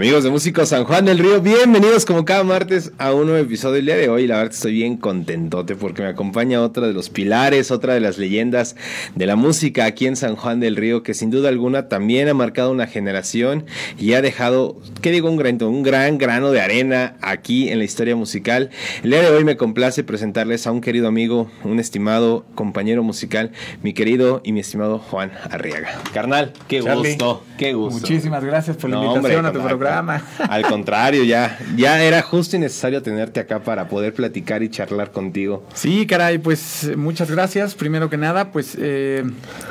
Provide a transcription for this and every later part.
Amigos de Músico San Juan del Río, bienvenidos como cada martes a un nuevo episodio del día de hoy. La verdad estoy bien contentote porque me acompaña otra de los pilares, otra de las leyendas de la música aquí en San Juan del Río, que sin duda alguna también ha marcado una generación y ha dejado, ¿qué digo? Un gran, un gran grano de arena aquí en la historia musical. El día de hoy me complace presentarles a un querido amigo, un estimado compañero musical, mi querido y mi estimado Juan Arriaga. Carnal, qué gusto, qué gusto. Muchísimas gracias por la invitación a tu programa. Al contrario, ya, ya era justo y necesario tenerte acá para poder platicar y charlar contigo. Sí, caray, pues muchas gracias. Primero que nada, pues eh,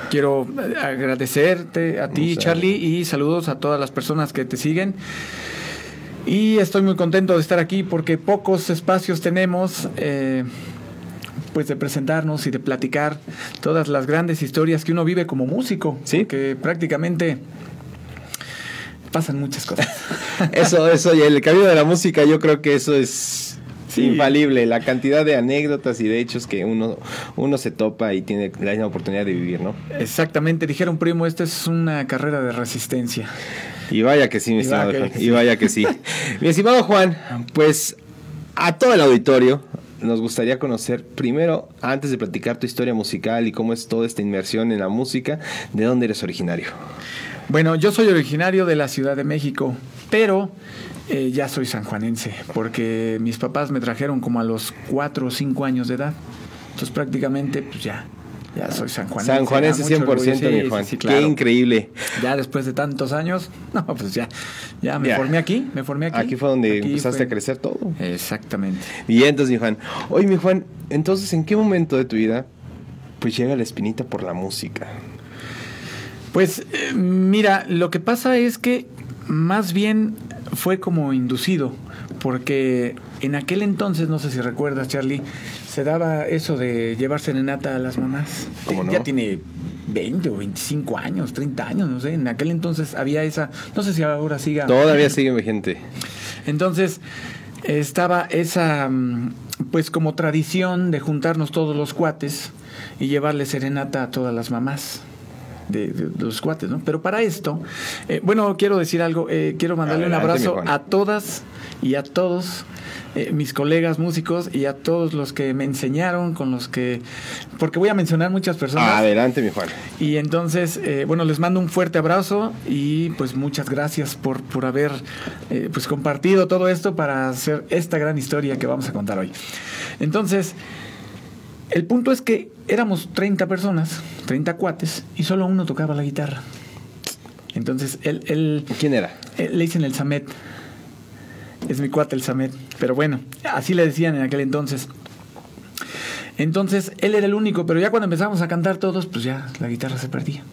quiero agradecerte a ti, Charlie, y saludos a todas las personas que te siguen. Y estoy muy contento de estar aquí porque pocos espacios tenemos. Eh, pues de presentarnos y de platicar todas las grandes historias que uno vive como músico. Sí. Que prácticamente pasan muchas cosas. eso, eso, y el camino de la música, yo creo que eso es infalible. La cantidad de anécdotas y de hechos que uno, uno se topa y tiene la oportunidad de vivir, ¿no? Exactamente, dijeron primo, esta es una carrera de resistencia. Y vaya que sí, mi estimado Juan. Y vaya que sí. mi estimado Juan, pues a todo el auditorio, nos gustaría conocer primero, antes de platicar tu historia musical y cómo es toda esta inmersión en la música, ¿de dónde eres originario? Bueno, yo soy originario de la Ciudad de México, pero eh, ya soy sanjuanense, porque mis papás me trajeron como a los cuatro o cinco años de edad. Entonces prácticamente, pues ya, ya soy sanjuanense. Sanjuanense 100%, mi Juan. Qué increíble. Ya después de tantos años, no, pues ya, ya me formé aquí, me formé aquí. Aquí fue donde empezaste a crecer todo. Exactamente. Y entonces, mi Juan. Oye, mi Juan, entonces, ¿en qué momento de tu vida pues llega la espinita por la música? Pues eh, mira, lo que pasa es que más bien fue como inducido, porque en aquel entonces, no sé si recuerdas, Charlie, se daba eso de llevar serenata a las mamás. ¿Cómo Ya tiene 20 o 25 años, 30 años, no sé. En aquel entonces había esa, no sé si ahora siga. Todavía sigue vigente. Entonces estaba esa, mm, pues como tradición de juntarnos todos los cuates y llevarle serenata a todas las mamás de, los cuates, ¿no? Pero para esto, eh, bueno, quiero decir algo, eh, quiero mandarle un abrazo a todas y a todos eh, mis colegas músicos y a todos los que me enseñaron, con los que, porque voy a mencionar muchas personas. Adelante, mi Juan. Y entonces, bueno, les mando un fuerte abrazo y pues muchas gracias por, por haber pues compartido todo esto para hacer esta gran historia que vamos a contar hoy. Entonces, el punto es que éramos 30 personas, 30 cuates, y solo uno tocaba la guitarra. Entonces, él... él ¿Quién era? le dicen el Samet. Es mi cuate el Samet. Pero bueno, así le decían en aquel entonces. Entonces, él era el único, pero ya cuando empezamos a cantar todos, pues ya la guitarra se perdía.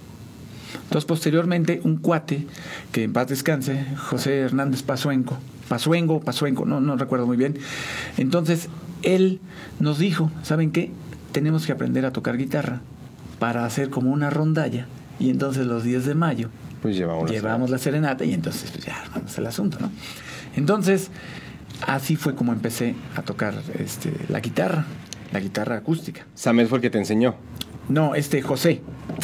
Entonces, posteriormente, un cuate, que en paz descanse, José Hernández Pazuenco, Pazuengo, Pazuenco, no, no recuerdo muy bien. Entonces, él nos dijo, ¿saben qué? Tenemos que aprender a tocar guitarra para hacer como una rondalla y entonces los días de mayo pues llevamos, llevamos la, serenata y entonces pues ya vamos el asunto, ¿no? Entonces, así fue como empecé a tocar este, la guitarra, la guitarra acústica. ¿Samuel fue el que te enseñó? No, este José.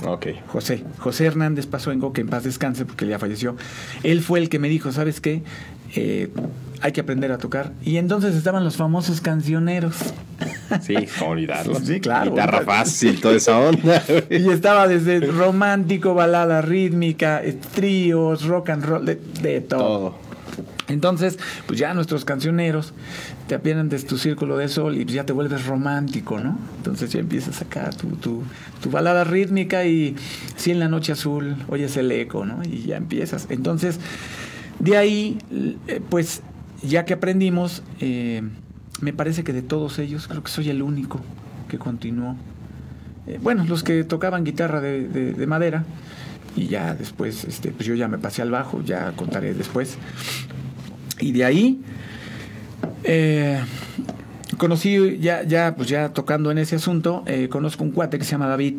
Ok. José. José Hernández pasó en que en paz descanse porque ya falleció. Él fue el que me dijo, ¿sabes qué? Eh, hay que aprender a tocar. Y entonces estaban los famosos cancioneros. Sí, olvidarlo. Sí, claro. Guitarra fácil, toda esa onda. y estaba desde romántico, balada rítmica, tríos, rock and roll, de, todo. Entonces, pues ya nuestros cancioneros te apianan de tu círculo de sol y ya te vuelves romántico, ¿no? Entonces ya empiezas acá tu, tu, tu balada rítmica y si en la noche azul oyes el eco, ¿no? Y ya empiezas. Entonces, de ahí, eh, pues ya que aprendimos, eh, me parece que de todos ellos, creo que soy el único que continuó. Eh, bueno, los que tocaban guitarra de, madera, y ya después, este, pues yo ya me pasé al bajo, ya contaré después. Y de ahí, eh, conocí, ya, ya, pues ya tocando en ese asunto, conozco un cuate que se llama David,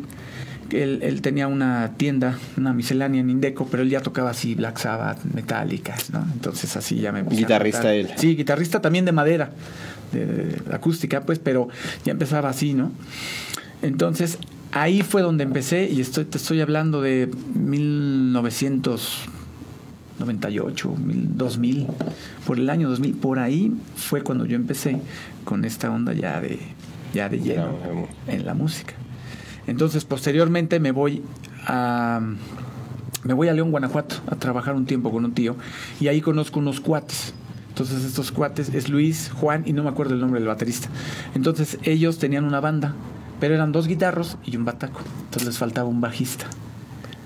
él, él, tenía una tienda, una miscelánea en Indeco, pero él ya tocaba así Black Sabbath, Metallica, ¿no? Entonces así ya me Guitarrista él. Sí, guitarrista también de madera, de, acústica, pues, pero ya empezaba así, ¿no? Entonces ahí fue donde empecé y estoy, te estoy hablando de 1900 98, 2000, por el año 2000, por ahí fue cuando yo empecé con esta onda ya de, ya de lleno en la música. Entonces, posteriormente me voy a me voy a León, Guanajuato, a trabajar un tiempo con un tío y ahí conozco unos cuates. Entonces estos cuates es Luis, Juan y no me acuerdo el nombre del baterista. Entonces ellos tenían una banda, pero eran dos guitarros y un bataco. Entonces les faltaba un bajista.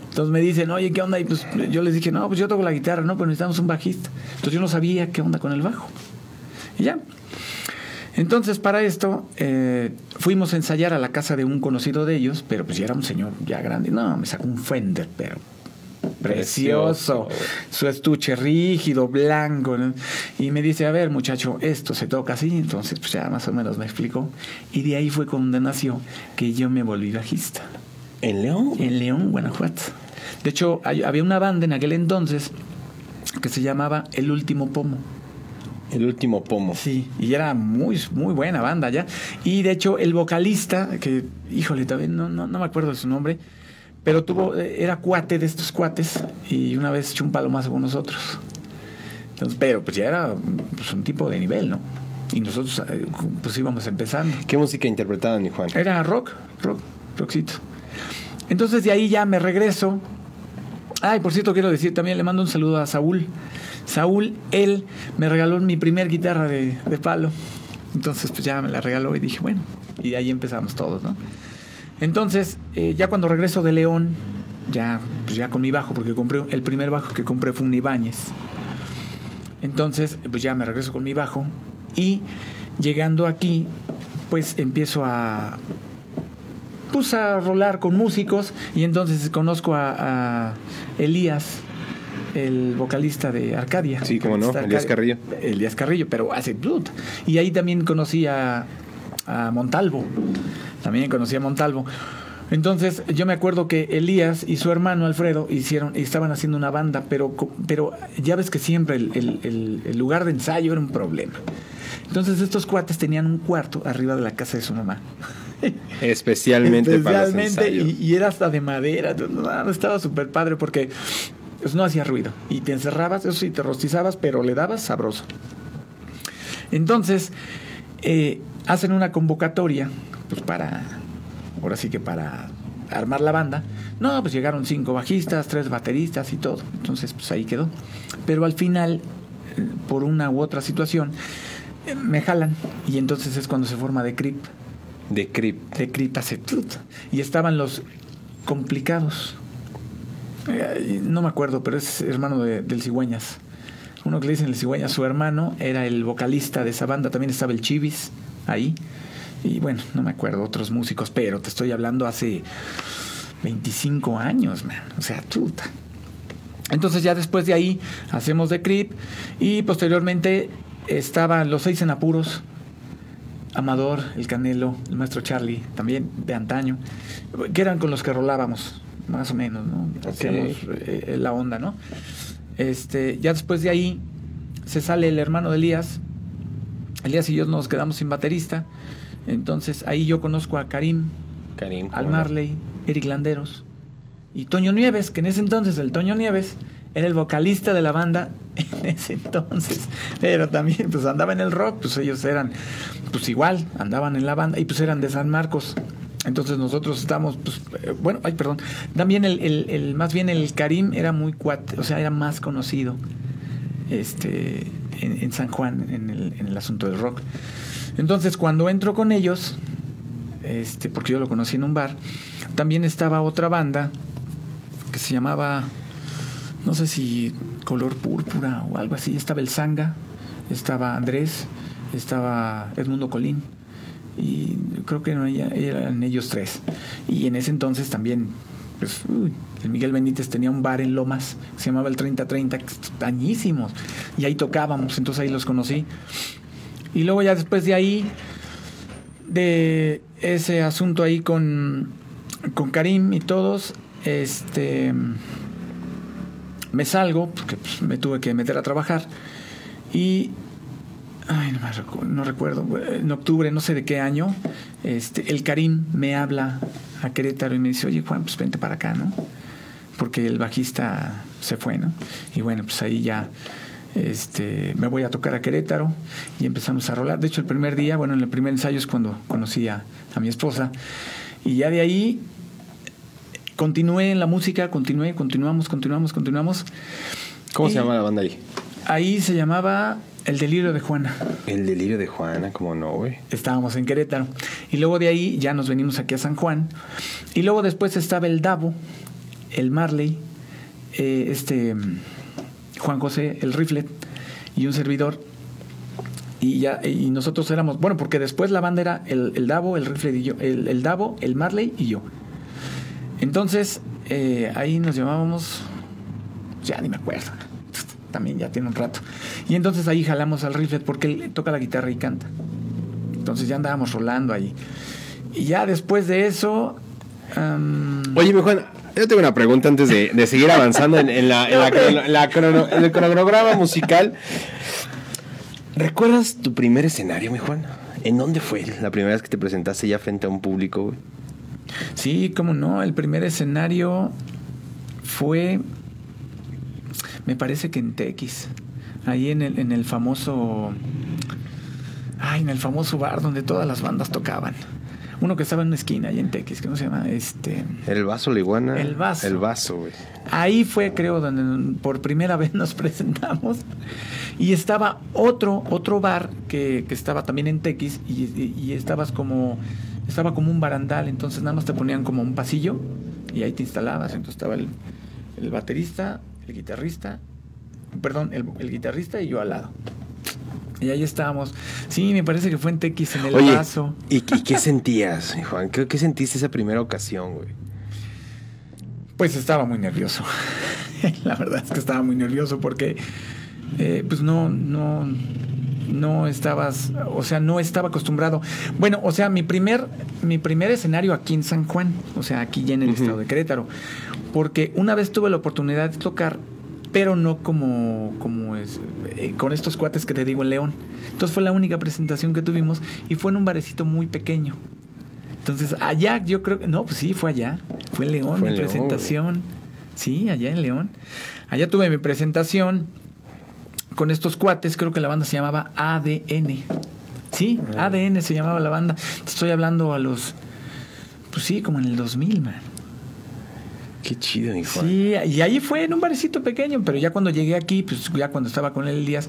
Entonces me dicen, oye, ¿qué onda? Y pues yo les dije, no, pues yo toco la guitarra, no, pero necesitamos un bajista. Entonces yo no sabía qué onda con el bajo. Y ya. Entonces para esto eh, fuimos a ensayar a la casa de un conocido de ellos, pero pues ya era un señor ya grande. No, me sacó un Fender, pero precioso, su estuche rígido, blanco. Y me dice, a ver muchacho, esto se toca así. Entonces pues ya más o menos me explicó. Y de ahí fue cuando nació que yo me volví bajista. ¿En León? En León, Guanajuato. De hecho, había una banda en aquel entonces que se llamaba El Último Pomo. El último pomo. Sí, y era muy, muy buena banda ya. Y de hecho, el vocalista, que, híjole, todavía no, no, no me acuerdo de su nombre, pero tuvo, eh, era cuate de estos cuates y una vez echó un palo más con nosotros. Entonces, pero pues ya era pues, un tipo de nivel, ¿no? Y nosotros eh, pues íbamos empezando. ¿Qué música interpretaban, mi Juan? Era rock, rock, rockcito. Entonces de ahí ya me regreso. Ay, por cierto, quiero decir, también le mando un saludo a Saúl. Saúl, él me regaló mi primer guitarra de, palo. Entonces, pues ya me la regaló y dije, bueno, y de ahí empezamos todos, ¿no? Entonces, eh, ya cuando regreso de León, ya, pues ya con mi bajo, porque compré, el primer bajo que compré fue un Ibáñez. Entonces, pues ya me regreso con mi bajo y llegando aquí, pues empiezo a, puse a rolar con músicos y entonces conozco a, Elías, el vocalista de Arcadia. Sí, como no, Elías Carrillo. Elías Carrillo, pero hace blood. Y ahí también conocí a, a Montalvo. También conocí a Montalvo. Entonces yo me acuerdo que Elías y su hermano Alfredo hicieron, estaban haciendo una banda, pero, pero ya ves que siempre el, el lugar de ensayo era un problema. Entonces estos cuates tenían un cuarto arriba de la casa de su mamá. Especialmente, para los y, y, era hasta de madera. No, estaba súper padre porque pues, no hacía ruido. Y te encerrabas, eso sí, te rostizabas, pero le dabas sabroso. Entonces, eh, hacen una convocatoria, pues para, ahora sí que para armar la banda. No, pues llegaron cinco bajistas, tres bateristas y todo. Entonces, pues ahí quedó. Pero al final, por una u otra situación, eh, me jalan. Y entonces es cuando se forma The Crypt. De Crypt. De Crypt hace... Y estaban los complicados. Eh, no me acuerdo, pero es hermano de, del Cigüeñas. Uno que le dicen el Cigüeñas, su hermano era el vocalista de esa banda. También estaba el Chivis ahí. Y bueno, no me acuerdo otros músicos, pero te estoy hablando hace 25 años, man. O sea, tuta. Entonces ya después de ahí hacemos The Crypt y posteriormente estaban los seis en apuros Amador, el Canelo, el maestro Charlie, también de antaño, que eran con los que rolábamos, más o menos, ¿no? Hacíamos eh, la onda, ¿no? Este, ya después de ahí se sale el hermano de Elías. Elías y yo nos quedamos sin baterista. Entonces ahí yo conozco a Karim, Karim al Marley, Eric Landeros y Toño Nieves, que en ese entonces el Toño Nieves era el vocalista de la banda en ese entonces, pero también pues andaba en el rock, pues ellos eran pues igual, andaban en la banda y pues eran de San Marcos. Entonces nosotros estamos, pues, eh, bueno, ay, perdón, también el, el, más bien el Karim era muy cuate, o sea, era más conocido este, en, San Juan en el, en el, asunto del rock. Entonces cuando entro con ellos, este, porque yo lo conocí en un bar, también estaba otra banda que se llamaba no sé si color púrpura o algo así. Estaba el Zanga, estaba Andrés, estaba Edmundo Colín y creo que eran ellos tres. Y en ese entonces también, pues, el Miguel Benítez tenía un bar en Lomas, se llamaba el 3030, añísimos, y ahí tocábamos, entonces ahí los conocí. Y luego ya después de ahí, de ese asunto ahí con, con Karim y todos, este me salgo, porque pues, me tuve que meter a trabajar, y ay, no, recuerdo, en octubre, no sé de qué año, este, el Karim me habla a Querétaro y me dice, oye Juan, pues vente para acá, ¿no? porque el bajista se fue, ¿no? Y bueno, pues ahí ya este, me voy a tocar a Querétaro y empezamos a rolar. De hecho, el primer día, bueno, en el primer ensayo es cuando conocí a, mi esposa. Y ya de ahí continué en la música, continué, continuamos, continuamos, continuamos. ¿Cómo se llama la banda ahí? Ahí se llamaba El Delirio de Juana. El Delirio de Juana, ¿cómo no, güey? Estábamos en Querétaro. Y luego de ahí ya nos venimos aquí a San Juan. Y luego después estaba el Davo, el Marley, eh, este Juan José, el Riflet y un servidor. Y ya, y nosotros éramos, bueno, porque después la banda era el, Davo, el Riflet y yo, el, el, Davo, el Marley y yo. Entonces, eh, ahí nos llamábamos, ya ni me acuerdo, también ya tiene un rato. Y entonces ahí jalamos al Riflet porque él toca la guitarra y canta. Entonces ya andábamos rolando ahí. Y ya después de eso... Oye, mi Juan, yo tengo una pregunta antes de, seguir avanzando en, la, el cronograma musical. ¿Recuerdas tu primer escenario, mi Juan? ¿En dónde fue la primera vez que te presentaste ya frente a un público? Sí, cómo no. El primer escenario fue, me parece que en TX, ahí en el, en el famoso, ay, en el famoso bar donde todas las bandas tocaban. Uno que estaba en una esquina ahí en Tequis, ¿cómo se llama? Este. El vaso, la iguana. El vaso. El vaso, güey. Ahí fue, creo, donde por primera vez nos presentamos. Y estaba otro, otro bar que, estaba también en Tequis y, estabas como. Estaba como un barandal, entonces nada más te ponían como un pasillo y ahí te instalabas. Entonces estaba el, baterista, el guitarrista, perdón, el, el guitarrista y yo al lado. Y ahí estábamos. Sí, me parece que fue en Tequis, en el Oye, vaso. ¿Y, qué sentías, Juan? ¿Qué, sentiste esa primera ocasión, güey? Pues estaba muy nervioso. La verdad es que estaba muy nervioso porque, eh, pues no, no, no estabas, o sea, no estaba acostumbrado. Bueno, o sea, mi primer, mi primer escenario aquí en San Juan, o sea, aquí ya en el estado de Querétaro, porque una vez tuve la oportunidad de tocar pero no como, como es, eh, con estos cuates que te digo en León. Entonces fue la única presentación que tuvimos y fue en un barecito muy pequeño. Entonces allá yo creo que, no, pues sí, fue allá, fue en León mi presentación. Sí, allá en León. Allá tuve mi presentación con estos cuates, creo que la banda se llamaba ADN. Sí, ah. ADN se llamaba la banda. estoy hablando a los, pues sí, como en el 2000, man. Qué chido, mi Sí, y ahí fue en un barecito pequeño, pero ya cuando llegué aquí, pues ya cuando estaba con él Díaz,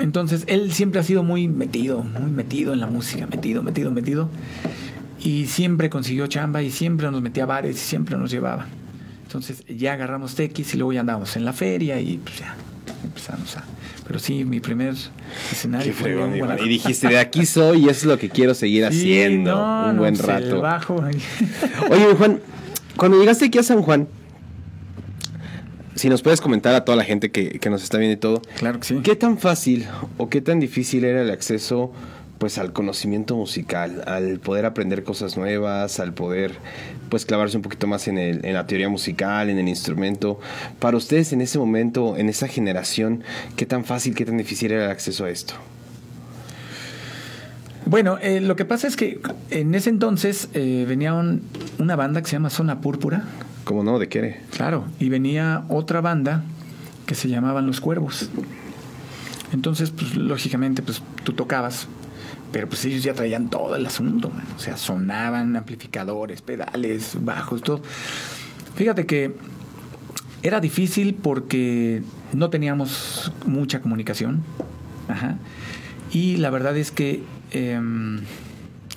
entonces él siempre ha sido muy metido, muy metido en la música, metido, metido, metido. Y siempre consiguió chamba y siempre nos metía a bares y siempre nos llevaba. Entonces ya agarramos TX y luego ya andábamos en la feria y pues ya empezamos a... Pero sí, mi primer escenario fue Y dijiste, de aquí soy y eso es lo que quiero seguir haciendo un buen pues, rato. bajo. Oye, Juan, cuando llegaste aquí a San Juan, si nos puedes comentar a toda la gente que, nos está viendo y todo. Claro que sí. ¿Qué tan fácil o qué tan difícil era el acceso pues al conocimiento musical, al poder aprender cosas nuevas, al poder pues clavarse un poquito más en, el, en la teoría musical, en el instrumento. Para ustedes en ese momento, en esa generación, ¿qué tan fácil, qué tan difícil era el acceso a esto? Bueno, eh, lo que pasa es que en ese entonces eh, venía una banda que se llama Zona Púrpura. ¿Cómo no? ¿De qué? Claro, y venía otra banda que se llamaban Los Cuervos. Entonces, pues lógicamente, pues tú tocabas, pero pues ellos ya traían todo el asunto, o sea, sonaban amplificadores, pedales, bajos, todo. Fíjate que era difícil porque no teníamos mucha comunicación. Ajá. Y la verdad es que Em,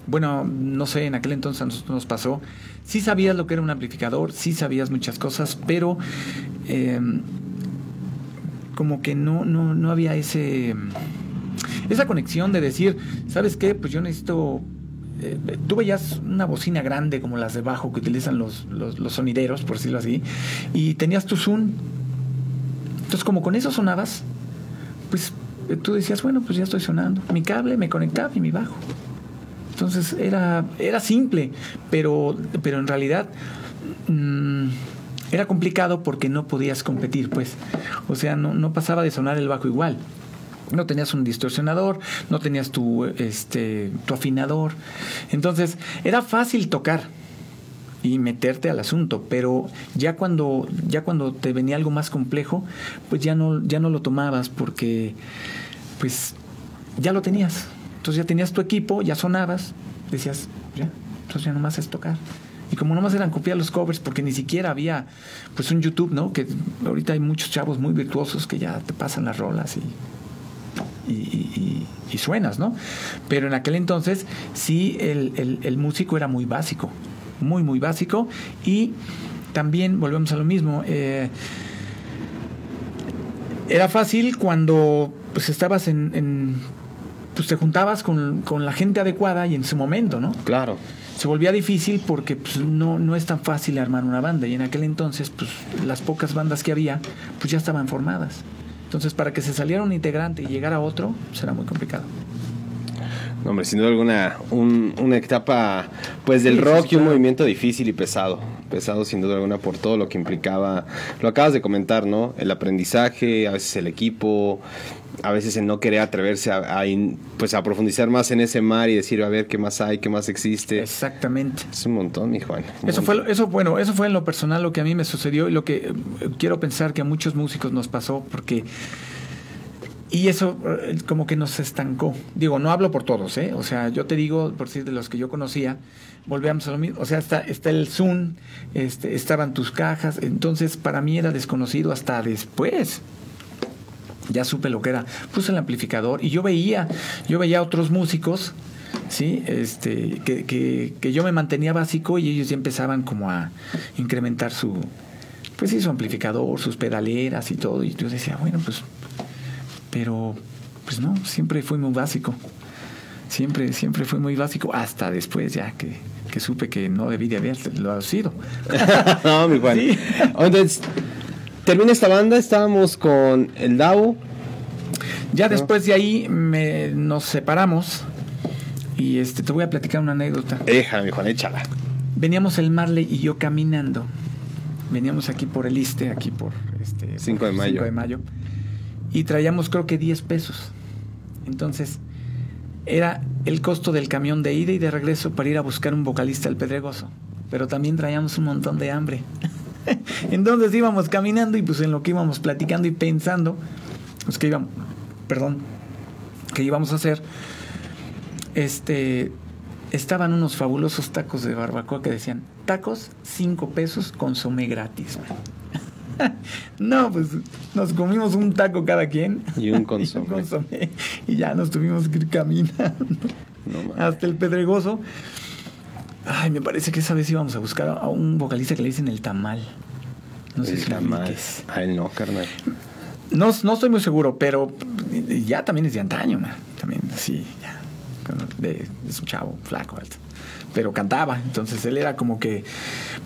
bueno, no sé, en aquel entonces nos pasó. Sí sabías lo que era un amplificador, sí sabías muchas cosas, pero em, como que no, no, no había ese esa conexión de decir, ¿sabes qué? Pues yo necesito eh, tú veías una bocina grande como las de bajo que utilizan los, los, sonideros, por decirlo así, y tenías tu Zoom. Entonces, como con eso sonabas, pues tú decías, bueno, pues ya estoy sonando. Mi cable me conectaba y mi bajo. Entonces era, era simple, pero, pero en realidad mm, era complicado porque no podías competir, pues. O sea, no, no pasaba de sonar el bajo igual. No tenías un distorsionador, no tenías tu, este, tu afinador. Entonces, era fácil tocar. y meterte al asunto, pero ya cuando ya cuando te venía algo más complejo, pues ya no ya no lo tomabas porque pues ya lo tenías. Entonces ya tenías tu equipo, ya sonabas, decías, ya, entonces ya nomás es tocar. Y como nomás eran copiar los covers, porque ni siquiera había pues un YouTube, ¿no? Que ahorita hay muchos chavos muy virtuosos que ya te pasan las rolas y, y, suenas, ¿no? Pero en aquel entonces sí el, el, músico era muy básico, muy, muy básico. Y también volvemos a lo mismo. Eh, era fácil cuando pues estabas en, pues te juntabas con, con, la gente adecuada y en su momento, ¿no? Claro. Se volvía difícil porque pues, no, no es tan fácil armar una banda y en aquel entonces pues las pocas bandas que había pues ya estaban formadas. Entonces para que se saliera un integrante y llegara otro será muy complicado. No, hombre, sin duda alguna, una etapa pues del rock y un movimiento difícil y pesado. Pesado sin duda alguna por todo lo que implicaba. Lo acabas de comentar, ¿no? El aprendizaje, a veces el equipo, a veces el no querer atreverse a, pues a profundizar más en ese mar y decir a ver qué más hay, qué más existe. Exactamente. Es un montón, mi Juan. Eso fue, eso, bueno, eso fue en lo personal lo que a mí me sucedió y lo que eh, quiero pensar que a muchos músicos nos pasó porque y eso eh, como que nos estancó. Digo, no hablo por todos, ¿eh? O sea, yo te digo, por decir de los que yo conocía, volvíamos a lo mismo. O sea, está, está el Zoom, este, estaban tus cajas. Entonces, para mí era desconocido hasta después. Ya supe lo que era. Puse el amplificador y yo veía, yo veía a otros músicos, ¿sí? Este, que, que, que yo me mantenía básico y ellos ya empezaban como a incrementar su, pues sí, su amplificador, sus pedaleras y todo. Y yo decía, bueno, pues pero, pues no, siempre fue muy básico. Siempre, siempre fue muy básico, hasta después ya que, que supe que no debí de haberlo sido. no, mi Juan. Entonces, termina esta banda, estábamos con el DAO. Ya después de ahí me, nos separamos y este te voy a platicar una anécdota. Déjame, mi Juan, échala. Veníamos el Marley y yo caminando. Veníamos aquí por el Iste, aquí por este 5 de mayo. 5 de mayo y traíamos creo que 10 pesos. Entonces, era el costo del camión de ida y de regreso para ir a buscar un vocalista al Pedregoso. Pero también traíamos un montón de hambre. Entonces íbamos caminando y pues en lo que íbamos platicando y pensando, pues que íbamos, perdón, que íbamos a hacer, este, estaban unos fabulosos tacos de barbacoa que decían, tacos 5 pesos, consomé gratis. no, pues nos comimos un taco cada quien. Y un consomé. Y, ya nos tuvimos que ir caminando hasta el Pedregoso. Ay, me parece que esa vez íbamos a buscar a un vocalista que le dicen el tamal. No sé el si tamal. Ah, no, carnal. No, no estoy muy seguro, pero ya también es de antaño, También, sí, ya. es un chavo flaco, alto pero cantaba. Entonces él era como que.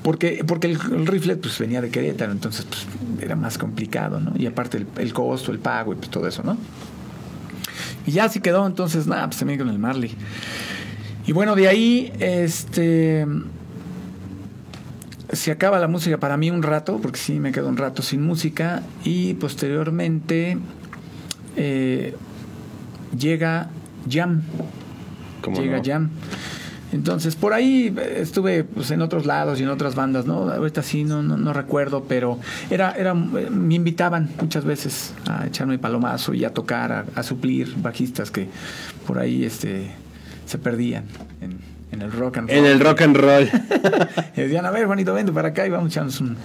Porque, porque el, rifle pues, venía de Querétaro, entonces pues, era más complicado, ¿no? Y aparte el, costo, el pago y pues, todo eso, ¿no? Y ya así quedó, entonces, nada, pues también con el Marley. Y bueno, de ahí, este. Se acaba la música para mí un rato, porque sí me quedo un rato sin música. Y posteriormente eh, llega Jam. llega Jam. Entonces, por ahí estuve pues, en otros lados y en otras bandas, ¿no? Ahorita sí no, no, recuerdo, pero era, era, me invitaban muchas veces a echarme palomazo y a tocar, a, suplir bajistas que por ahí este, se perdían en, el rock and roll. En el rock and roll. y decían, a ver, Juanito, vente para acá y vamos echarnos un...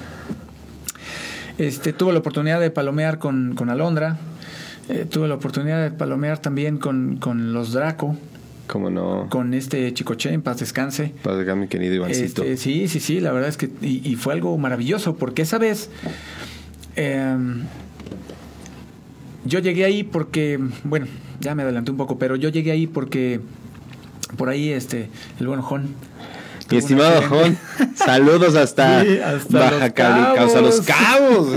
Este, tuve la oportunidad de palomear con, con Alondra, eh, tuve la oportunidad de palomear también con, con los Draco, no? Con este Chicoche, en paz descanse. Paz descanse, mi querido Ivancito. Este, sí, sí, sí, la verdad es que. Y, fue algo maravilloso, porque esa vez. Em, yo llegué ahí porque. Bueno, ya me adelanté un poco, pero yo llegué ahí porque. Por ahí, este. El buen Jón. Mi estimado Jón, saludos hasta, Baja California, hasta los cabos.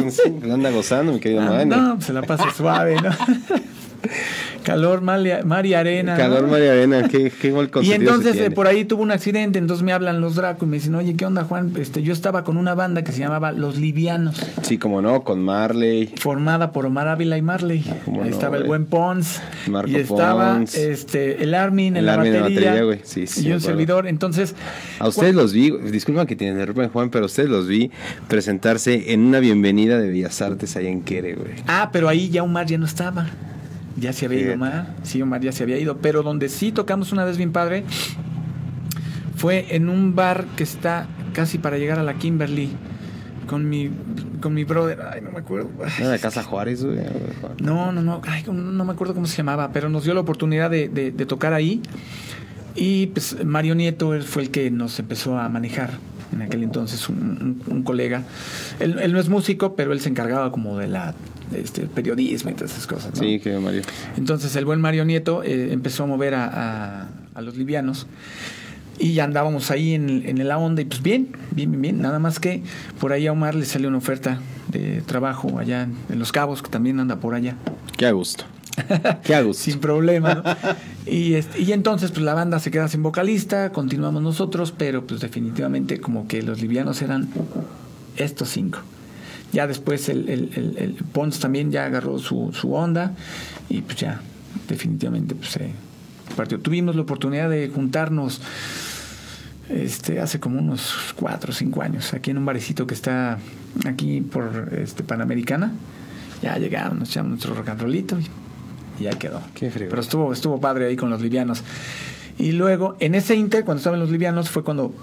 anda gozando, mi querido ah, No, pues se la pasa suave, ¿no? Calor, mar y arena. Calor, mar y arena, qué, qué igual Y entonces eh, por ahí tuvo un accidente, entonces me hablan los Draco y me dicen, oye, ¿qué onda, Juan? Este, yo estaba con una banda que se llamaba Los Livianos. Sí, como no, con Marley. Formada por Omar Ávila y Marley. Ahí estaba el buen Pons. Marco y estaba Este, el Armin en la batería. sí, sí, y un servidor. Entonces. A ustedes los vi, disculpa que tienen de Juan, pero a ustedes los vi presentarse en una bienvenida de Bellas Artes allá en Quere, güey. Ah, pero ahí ya Omar ya no estaba. Ya se había ido Omar. Sí, Omar ya se había ido. Pero donde sí tocamos una vez bien padre fue en un bar que está casi para llegar a la Kimberly con mi con mi brother, ay, no me acuerdo. ¿No de Casa Juárez, güey? No, no, no, ay, no me acuerdo cómo se llamaba, pero nos dio la oportunidad de, de, tocar ahí. Y pues Mario Nieto fue el que nos empezó a manejar en aquel entonces, un, colega. Él, él, no es músico, pero él se encargaba como de la este, periodismo y todas esas cosas. Sí, que Mario. Entonces el buen Mario Nieto eh, empezó a mover a, a, los livianos y ya andábamos ahí en, en, la onda y pues bien, bien, bien, bien. Nada más que por ahí a Omar le salió una oferta de trabajo allá en, Los Cabos, que también anda por allá. Qué a gusto. Qué a gusto. sin problema. y, este, y entonces pues la banda se queda sin vocalista, continuamos nosotros, pero pues definitivamente como que los livianos eran estos cinco. Ya después el, el, el, Pons también ya agarró su, su, onda y pues ya definitivamente pues se partió. Tuvimos la oportunidad de juntarnos este, hace como unos cuatro o cinco años aquí en un barecito que está aquí por este, Panamericana. Ya llegamos, nos echamos nuestro rock and rollito y, ya quedó. Qué Pero estuvo, estuvo padre ahí con los livianos. Y luego, en ese inter, cuando estaban los livianos, fue cuando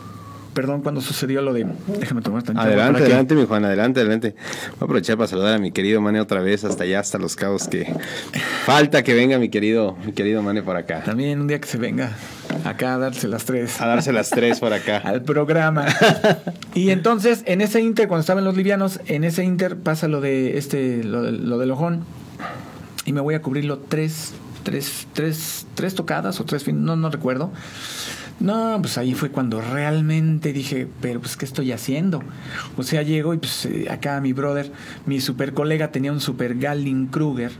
perdón, cuando sucedió lo de. Déjame tomar tantito. Adelante, adelante, mi Juan, adelante, adelante. Voy a aprovechar para saludar a mi querido Mane otra vez, hasta allá, hasta los cabos que falta que venga mi querido, mi querido Mane por acá. También un día que se venga acá a darse las tres. A darse las tres por acá. Al programa. y entonces, en ese inter, cuando estaban los livianos, en ese inter pasa lo de este, lo, de, lo del ojón. Y me voy a cubrirlo tres, tres, tres, tres tocadas o tres, no, no recuerdo. No, pues ahí fue cuando realmente dije, pero pues ¿qué estoy haciendo? O sea, llego y pues eh, acá mi brother, mi super colega tenía un super Gallin Kruger,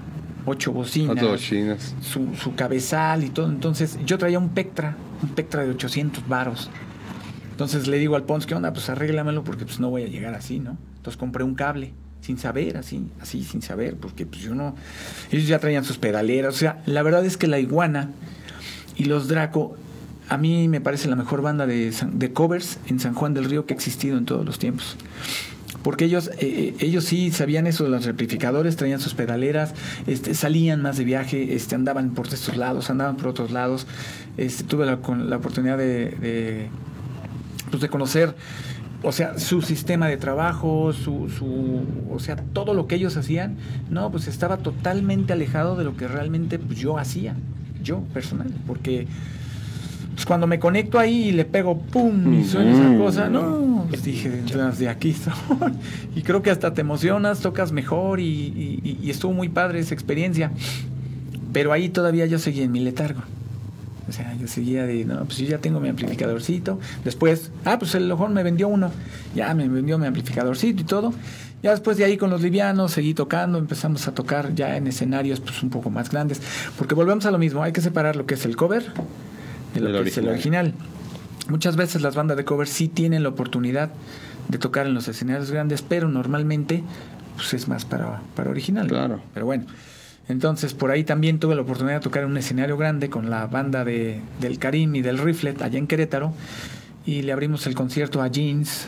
ocho bocinas, Su, su cabezal y todo. Entonces yo traía un Pectra, un Pectra de 800 varos. Entonces le digo al Pons, ¿qué onda? Pues arréglamelo porque pues no voy a llegar así, ¿no? Entonces compré un cable sin saber, así, así, sin saber, porque pues yo no... Ellos ya traían sus pedaleras, o sea, la verdad es que la iguana y los Draco a mí me parece la mejor banda de, de, covers en San Juan del Río que ha existido en todos los tiempos. Porque ellos, eh, eh, ellos sí sabían eso los amplificadores, traían sus pedaleras, este, salían más de viaje, este, andaban por estos lados, andaban por otros lados. Este, tuve la, la oportunidad de, de, pues de conocer o sea, su sistema de trabajo, su, su, o sea, todo lo que ellos hacían, no, pues estaba totalmente alejado de lo que realmente pues, yo hacía, yo personal, porque pues cuando me conecto ahí y le pego pum y suena esa cosa, no, pues dije, de aquí y creo que hasta te emocionas, tocas mejor y, estuvo muy padre esa experiencia. Pero ahí todavía yo seguía en mi letargo. O sea, yo seguía de, no, pues yo ya tengo mi amplificadorcito. Después, ah, pues el ojón me vendió uno. Ya me vendió mi amplificadorcito y todo. Ya después de ahí con los livianos seguí tocando, empezamos a tocar ya en escenarios pues un poco más grandes. Porque volvemos a lo mismo, hay que separar lo que es el cover de lo que es el original. Muchas veces las bandas de cover sí tienen la oportunidad de tocar en los escenarios grandes, pero normalmente pues es más para, para original. Claro. Pero bueno. Entonces, por ahí también tuve la oportunidad de tocar en un escenario grande con la banda de, del Karim y del Riflet allá en Querétaro. Y le abrimos el concierto a Jeans,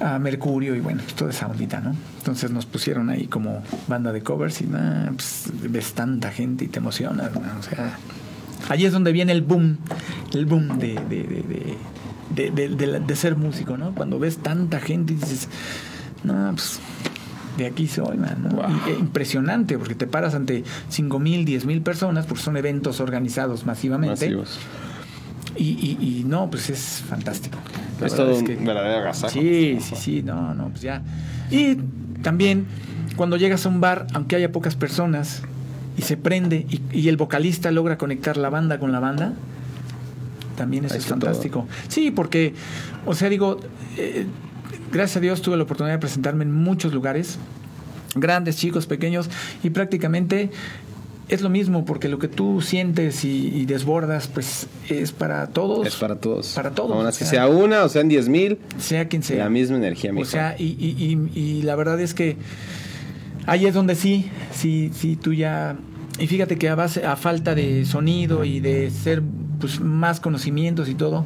a Mercurio y bueno, pues, toda esa ondita, ¿no? Entonces nos pusieron ahí como banda de covers y nada, pues ves tanta gente y te emocionas, ¿no? O sea, Allí es donde viene el boom, el boom de, de, de, de, ser músico, ¿no? Cuando ves tanta gente y dices, no, pues de aquí soy, man. E impresionante, porque te paras ante 5 mil, 10 mil personas, porque son eventos organizados masivamente. Masivos. Y, y, no, pues es fantástico. es todo un verdadero agasajo. Sí, sí, sí, no, no, pues ya. Y también cuando llegas a un bar, aunque haya pocas personas, y se prende y, el vocalista logra conectar la banda con la banda, también eso es fantástico. Sí, porque, o sea, digo, eh, gracias a Dios tuve la oportunidad de presentarme en muchos lugares, grandes, chicos, pequeños, y prácticamente es lo mismo, porque lo que tú sientes y, desbordas, pues es para todos. Es para todos. Para todos. Aún sea, una o sean diez mil. Sea quien sea. La misma energía, O sea, y, y, y, la verdad es que ahí es donde sí, sí, sí, tú ya... Y fíjate que a, base, a falta de sonido y de ser pues, más conocimientos y todo,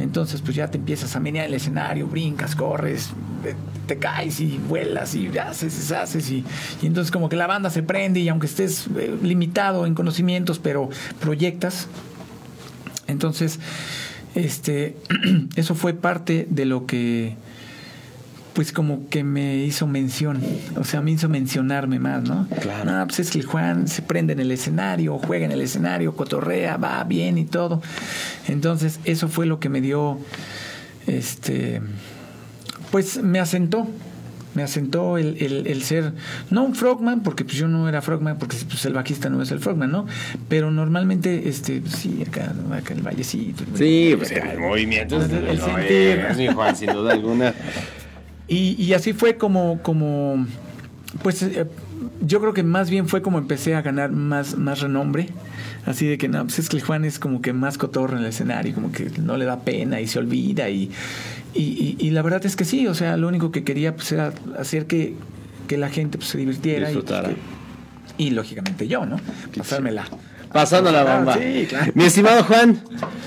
entonces pues ya te empiezas a menear el escenario, brincas, corres, te caes y vuelas y haces, haces y, y entonces como que la banda se prende y aunque estés eh, limitado en conocimientos, pero proyectas. Entonces, este, eso fue parte de lo que pues como que me hizo mención, o sea, me hizo mencionarme más, ¿no? Claro. No, pues es que el Juan se prende en el escenario, juega en el escenario, cotorrea, va bien y todo. Entonces, eso fue lo que me dio, este, pues me asentó, me asentó el, el, ser, no un frogman, porque pues yo no era frogman, porque pues el bajista no es el frogman, ¿no? Pero normalmente, este, pues, sí, acá, acá el vallecito. Sí, pues el movimiento. El, el sentir. Es mi Juan, sin duda alguna. Y, y así fue como, como pues eh, yo creo que más bien fue como empecé a ganar más, más renombre. Así de que no, pues es que Juan es como que más cotorro en el escenario, como que no le da pena y se olvida y, y, y, la verdad es que sí, o sea, lo único que quería pues, era hacer que, que la gente pues, se divirtiera. Disfrutara. Y, y, lógicamente yo, ¿no? Pasármela. Pasando la bomba. Sí, claro. Mi estimado Juan,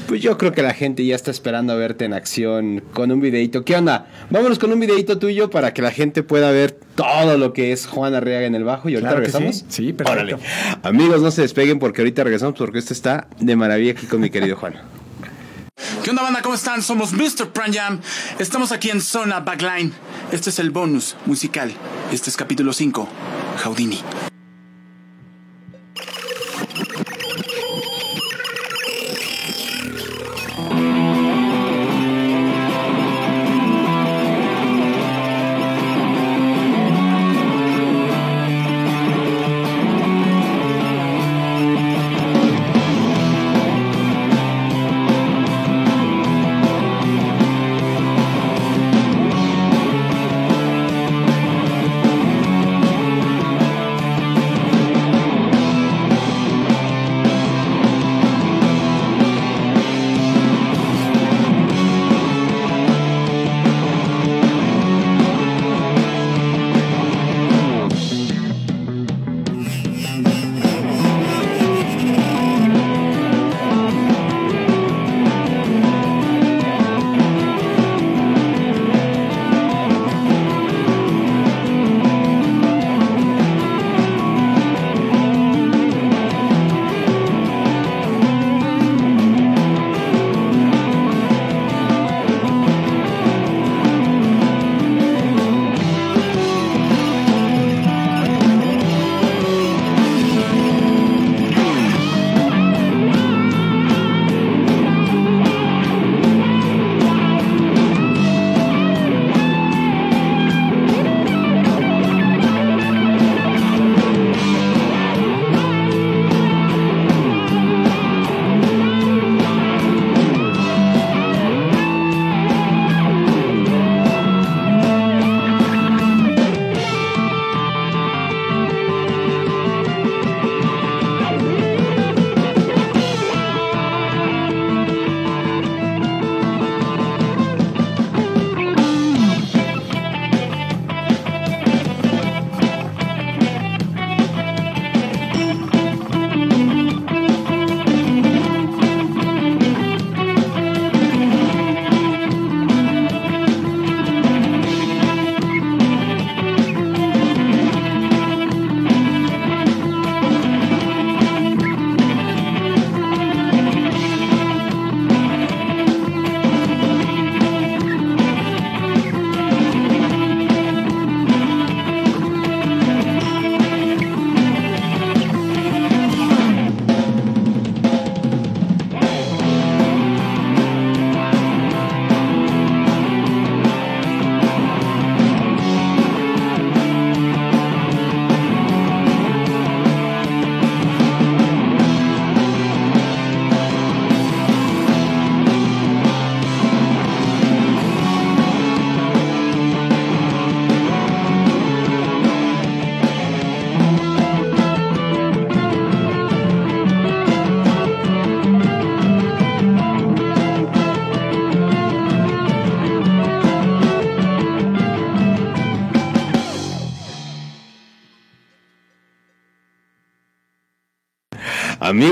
pues yo creo que la gente ya está esperando a verte en acción con un videito. ¿Qué onda? Vámonos con un videito tuyo para que la gente pueda ver todo lo que es Juan Arriaga en el bajo. Y ahorita Claro regresamos. sí. Sí, perfecto. Órale. Amigos, no se despeguen porque ahorita regresamos porque esto está de maravilla aquí con mi querido Juan. ¿Qué onda banda? ¿Cómo están? Somos Mr. Pranjam. Estamos aquí en Zona Backline. Este es el bonus musical. Este es capítulo 5. Houdini.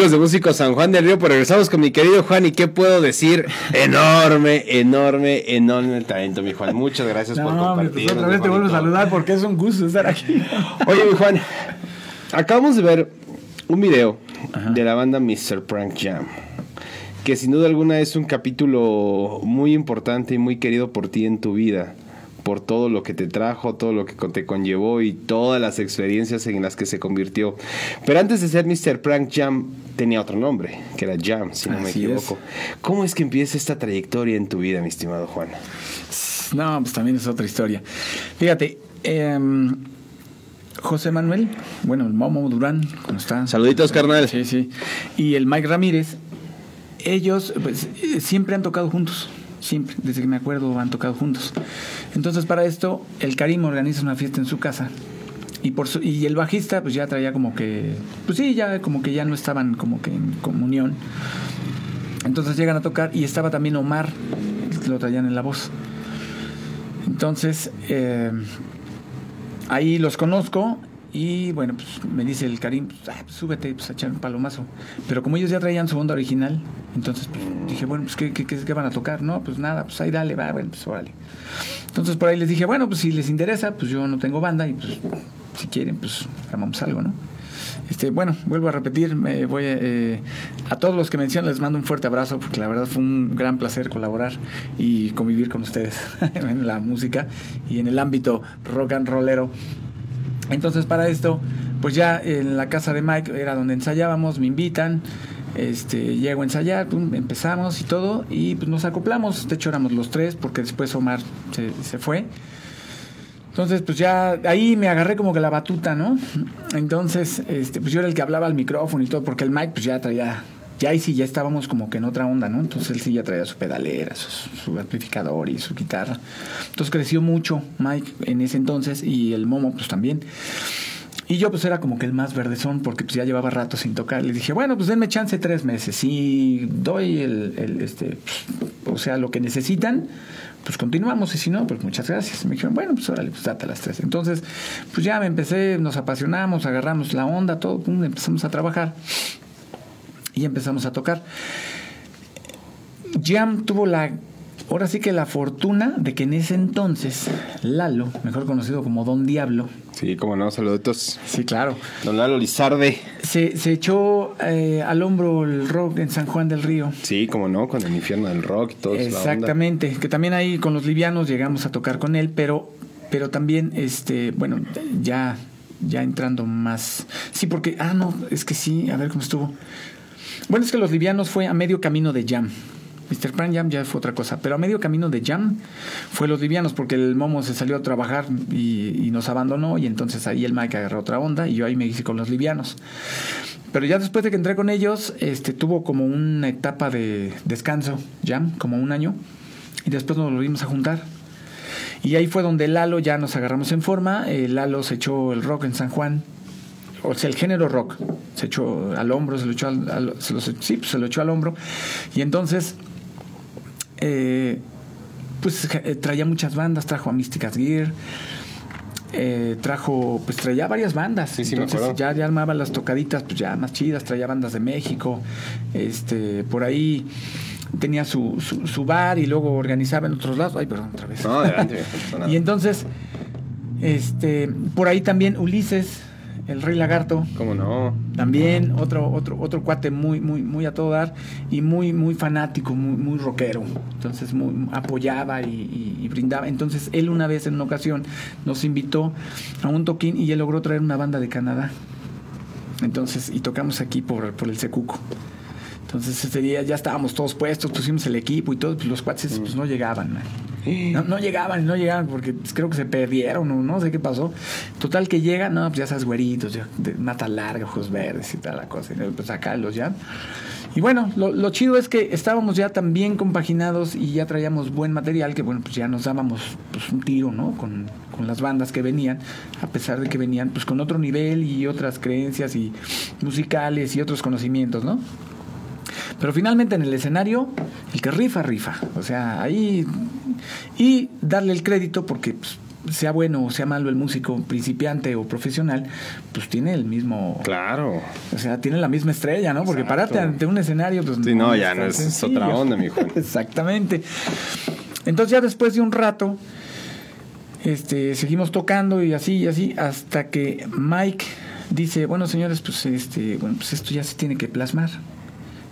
Amigos de Músicos San Juan del Río, pues regresamos con mi querido Juan y qué puedo decir, enorme, enorme, enorme talento, mi Juan. Muchas gracias por compartir. Pues otra vez te vuelvo a saludar porque es un gusto estar aquí. Oye, mi Juan, acabamos de ver un video de la banda Mr. Prank Jam que sin duda alguna es un capítulo muy importante y muy querido por ti en tu vida por todo lo que te trajo, todo lo que te conllevó y todas las experiencias en las que se convirtió. Pero antes de ser Mr. Prank Jam, tenía otro nombre, que era Jam, si no me equivoco. ¿Cómo es que empieza esta trayectoria en tu vida, mi estimado Juan? No, pues también es otra historia. Fíjate, em, José Manuel, bueno, el Momo Durán, ¿cómo está? Saluditos, carnal. Sí, sí. Y el Mike Ramírez, ellos pues, siempre han tocado juntos siempre, desde que me acuerdo han tocado juntos. Entonces para esto el Karim organiza una fiesta en su casa y por y el bajista pues ya traía como que pues sí, ya como que ya no estaban como que en comunión. Entonces llegan a tocar y estaba también Omar, lo traían en la voz. Entonces eh, ahí los conozco y bueno, pues me dice el Karim, pues, ah, pues, súbete pues, a echar un palomazo. Pero como ellos ya traían su onda original, entonces pues, dije, bueno, pues ¿qué, qué, van a tocar? No, pues nada, pues ahí dale, va, bueno, pues órale. Entonces por ahí les dije, bueno, pues si les interesa, pues yo no tengo banda y pues si quieren, pues armamos algo, ¿no? Este, bueno, vuelvo a repetir, me voy eh, a todos los que mencionan les mando un fuerte abrazo porque la verdad fue un gran placer colaborar y convivir con ustedes en la música y en el ámbito rock and rollero. Entonces para esto, pues ya en la casa de Mike era donde ensayábamos, me invitan, este, llego a ensayar, empezamos y todo, y pues nos acoplamos, de hecho éramos los tres, porque después Omar se, se fue. Entonces, pues ya ahí me agarré como que la batuta, ¿no? Entonces, este, pues yo era el que hablaba al micrófono y todo, porque el Mike pues ya traía ya ahí sí ya estábamos como que en otra onda, ¿no? Entonces él sí ya traía su pedalera, su, amplificador y su guitarra. Entonces creció mucho Mike en ese entonces y el Momo pues también. Y yo pues era como que el más verdezón porque pues ya llevaba rato sin tocar. Le dije, bueno, pues denme chance tres meses. y doy el, este, o sea, lo que necesitan, pues continuamos. Y si no, pues muchas gracias. Me dijeron, bueno, pues órale, pues date las tres. Entonces, pues ya me empecé, nos apasionamos, agarramos la onda, todo, empezamos a trabajar y empezamos a tocar. Jam tuvo la, ahora sí que la fortuna de que en ese entonces Lalo, mejor conocido como Don Diablo, Sí, como no, saluditos. Sí, claro. Don Lalo Lizarde. Se, se echó eh, al hombro el rock en San Juan del Río. Sí, como no, con el infierno del rock y todo Exactamente, que también ahí con los livianos llegamos a tocar con él, pero, pero también, este, bueno, ya, ya entrando más. Sí, porque, ah, no, es que sí, a ver cómo estuvo. Bueno, es que Los Livianos fue a medio camino de Jam. Mr. Pan Jam ya fue otra cosa, pero a medio camino de Jam fue Los Livianos porque el Momo se salió a trabajar y, nos abandonó y entonces ahí el Mike agarró otra onda y yo ahí me hice con Los Livianos. Pero ya después de que entré con ellos, este, tuvo como una etapa de descanso, Jam, como un año, y después nos volvimos a juntar. Y ahí fue donde Lalo ya nos agarramos en forma. Eh, Lalo se echó el rock en San Juan o sea, el género rock se echó al hombro, se lo echó al, se lo, sí, pues se lo echó al hombro. Y entonces, eh, pues eh, traía muchas bandas, trajo a Místicas Gear, eh, trajo, pues traía varias bandas. Sí, sí, entonces ya, ya armaba las tocaditas, pues ya más chidas, traía bandas de México, este, por ahí tenía su, su, bar y luego organizaba en otros lados. Ay, perdón, otra vez. No, adelante. y entonces, este, por ahí también Ulises el Rey Lagarto. ¿Cómo no? También otro, otro, otro cuate muy, muy, muy a todo dar y muy, muy fanático, muy, muy rockero. Entonces muy, apoyaba y, brindaba. Entonces él una vez en una ocasión nos invitó a un toquín y él logró traer una banda de Canadá. Entonces, y tocamos aquí por, por el Secuco. Entonces ese día ya estábamos todos puestos, pusimos el equipo y todo, pues los cuates pues, no llegaban. No, no llegaban, no llegaban porque pues, creo que se perdieron o no sé qué pasó. Total que llegan, no, pues ya sabes, güeritos, ya, de mata larga, ojos verdes y tal la cosa. Y pues acá los ya. Y bueno, lo, chido es que estábamos ya tan bien compaginados y ya traíamos buen material que bueno, pues ya nos dábamos pues, un tiro, ¿no? Con, con las bandas que venían, a pesar de que venían pues con otro nivel y otras creencias y musicales y otros conocimientos, ¿no? Pero finalmente en el escenario, el que rifa, rifa. O sea, ahí. Y darle el crédito porque pues, sea bueno o sea malo el músico, principiante o profesional, pues tiene el mismo. Claro. O sea, tiene la misma estrella, ¿no? Porque pararte ante un escenario, pues. Sí, no, ya no es, otra onda, mi Juan. Exactamente. Entonces, ya después de un rato, este, seguimos tocando y así y así, hasta que Mike dice: Bueno, señores, pues, este, bueno, pues esto ya se tiene que plasmar.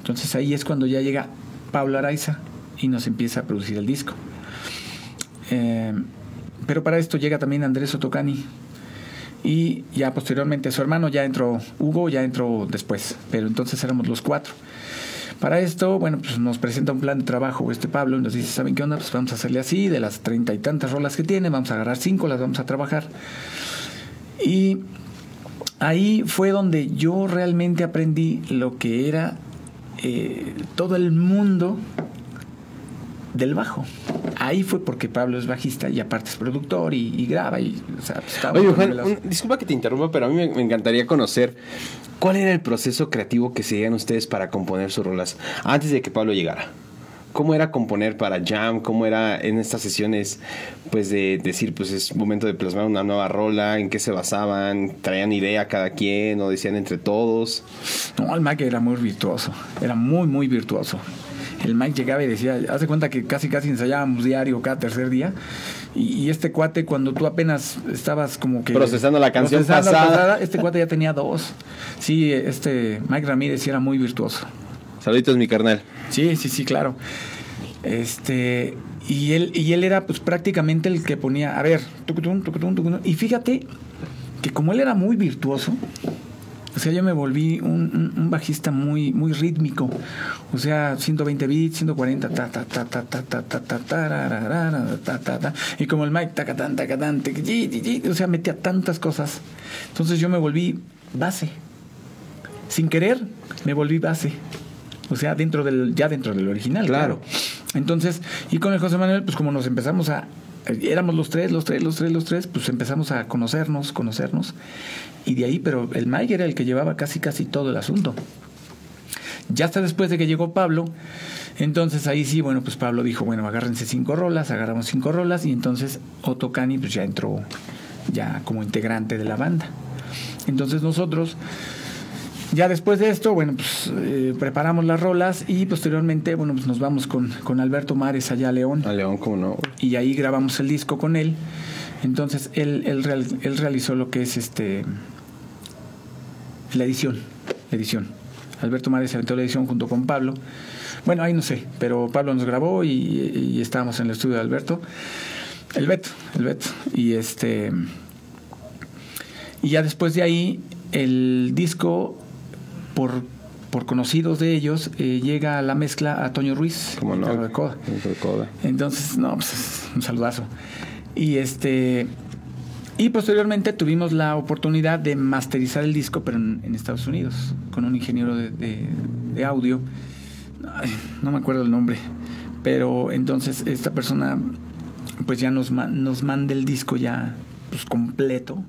Entonces ahí es cuando ya llega Pablo Araiza y nos empieza a producir el disco. Eh, pero para esto llega también Andrés Otocani. Y ya posteriormente su hermano ya entró, Hugo ya entró después, pero entonces éramos los cuatro. Para esto, bueno, pues nos presenta un plan de trabajo este Pablo y nos dice, ¿saben qué onda? Pues vamos a hacerle así, de las treinta y tantas rolas que tiene, vamos a agarrar cinco, las vamos a trabajar. Y ahí fue donde yo realmente aprendí lo que era eh, todo el mundo del bajo. Ahí fue porque Pablo es bajista y aparte es productor y, graba. Y, Oye, Juan, disculpa que te interrumpa, pero a mí me, encantaría conocer cuál era el proceso creativo que seguían ustedes para componer sus rolas antes de que Pablo llegara. ¿Cómo era componer para Jam? ¿Cómo era en estas sesiones, pues, de decir, pues es momento de plasmar una nueva rola? ¿En qué se basaban? ¿Traían idea cada quien o decían entre todos? No, el Mike era muy virtuoso. Era muy, muy virtuoso el Mike llegaba y decía, hace cuenta que casi casi ensayábamos diario cada tercer día. Y, este cuate, cuando tú apenas estabas como que... Procesando la canción pasada. Este cuate ya tenía dos. Sí, este Mike Ramírez era muy virtuoso. Saluditos, mi carnal. Sí, sí, sí, claro. Este... Y él, y él era pues prácticamente el que ponía, a ver, y fíjate que como él era muy virtuoso, o sea, yo me volví un, bajista muy, muy rítmico. O sea, 120 bits, 140, ta, ta, ta, ta, ta, ta, ta, ta, ta, ta, ta, Y como el mic, tacatán, tacatán, o sea, metía tantas cosas. Entonces yo me volví base. Sin querer, me volví base. O sea, dentro del, ya dentro del original, claro. Entonces, y con el José Manuel, pues como nos empezamos a, éramos los tres, los tres, los tres, los tres, pues empezamos a conocernos, conocernos. Y de ahí, pero el Mike era el que llevaba casi, casi todo el asunto. Ya hasta después de que llegó Pablo, entonces ahí sí, bueno, pues Pablo dijo, bueno, agárrense cinco rolas, agarramos cinco rolas y entonces Otto Cani pues ya entró ya como integrante de la banda. Entonces nosotros, ya después de esto, bueno, pues eh, preparamos las rolas y posteriormente, bueno, pues nos vamos con, con Alberto Mares allá a León. A León, como no. Y ahí grabamos el disco con él. Entonces él, él, él realizó lo que es este la edición, edición. Alberto Mares aventó la edición junto con Pablo. Bueno, ahí no sé, pero Pablo nos grabó y, estábamos en el estudio de Alberto. El Beto, el Beto. Y este. Y ya después de ahí, el disco, por, por conocidos de ellos, eh, llega a la mezcla a Toño Ruiz. Como no. De Coda. Entonces, no, pues un saludazo. Y este. Y posteriormente tuvimos la oportunidad de masterizar el disco, pero en, Estados Unidos, con un ingeniero de, audio. no me acuerdo el nombre. Pero entonces esta persona pues ya nos, nos manda el disco ya pues completo.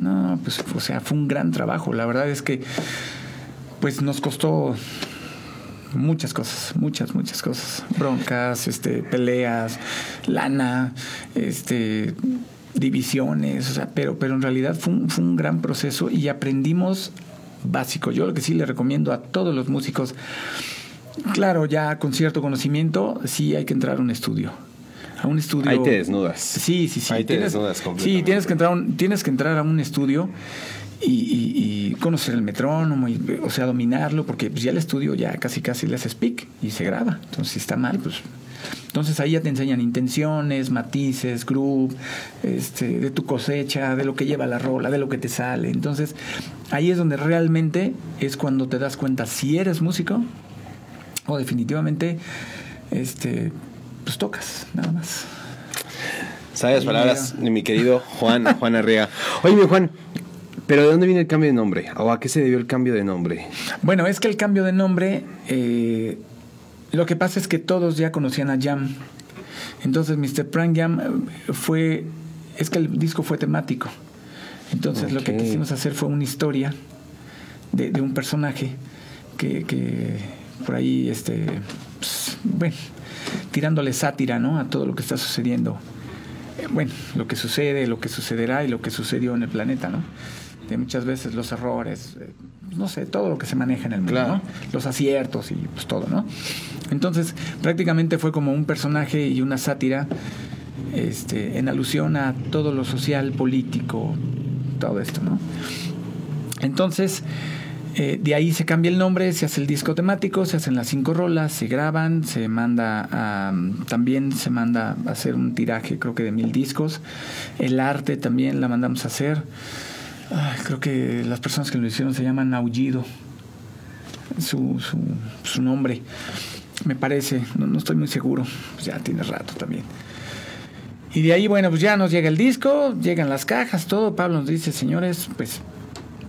No, pues o sea, fue un gran trabajo. La verdad es que pues nos costó muchas cosas, muchas, muchas cosas. Broncas, este, peleas, lana, este divisiones, o sea, pero, pero en realidad fue un, fue un gran proceso y aprendimos básico. Yo lo que sí le recomiendo a todos los músicos, claro, ya con cierto conocimiento, sí hay que entrar a un estudio. A un estudio. Ahí te desnudas. Sí, sí, sí. Ahí te desnudas completamente. Sí, tienes que entrar, tienes que entrar a un estudio y, conocer el metrónomo, y, o sea, dominarlo, porque pues ya el estudio ya casi casi le haces pick y se graba. Entonces, si está mal, pues entonces ahí ya te enseñan intenciones, matices, groove, este, de tu cosecha, de lo que lleva la rola, de lo que te sale. Entonces ahí es donde realmente es cuando te das cuenta si eres músico o definitivamente este, pues tocas, nada más. Sabias palabras de mi querido Juan, Juan Arriaga. Oye, mi Juan, ¿Pero de dónde viene el cambio de nombre? ¿O a qué se debió el cambio de nombre? Bueno, es que el cambio de nombre eh, lo que pasa es que todos ya conocían a Jam. Entonces Mr. Prank Jam eh, fue, es que el disco fue temático. Entonces lo que quisimos hacer fue una historia de, un personaje que, que, por ahí, este, pues, bueno, tirándole sátira ¿no? a todo lo que está sucediendo. bueno, lo que sucede, lo que sucederá y lo que sucedió en el planeta, ¿no? De muchas veces los errores, eh, no sé, todo lo que se maneja en el mundo, Claro. ¿no? Los aciertos y pues todo, ¿no? Entonces, prácticamente fue como un personaje y una sátira este, en alusión a todo lo social, político, todo esto, ¿no? Entonces, eh, de ahí se cambia el nombre, se hace el disco temático, se hacen las cinco rolas, se graban, se manda a, también se manda a hacer un tiraje, creo que de mil discos. El arte también la mandamos a hacer. Creo que las personas que lo hicieron se llaman Aullido, su, su, su nombre, me parece, no, no estoy muy seguro, pues ya tiene rato también. Y de ahí, bueno, pues ya nos llega el disco, llegan las cajas, todo. Pablo nos dice, señores, pues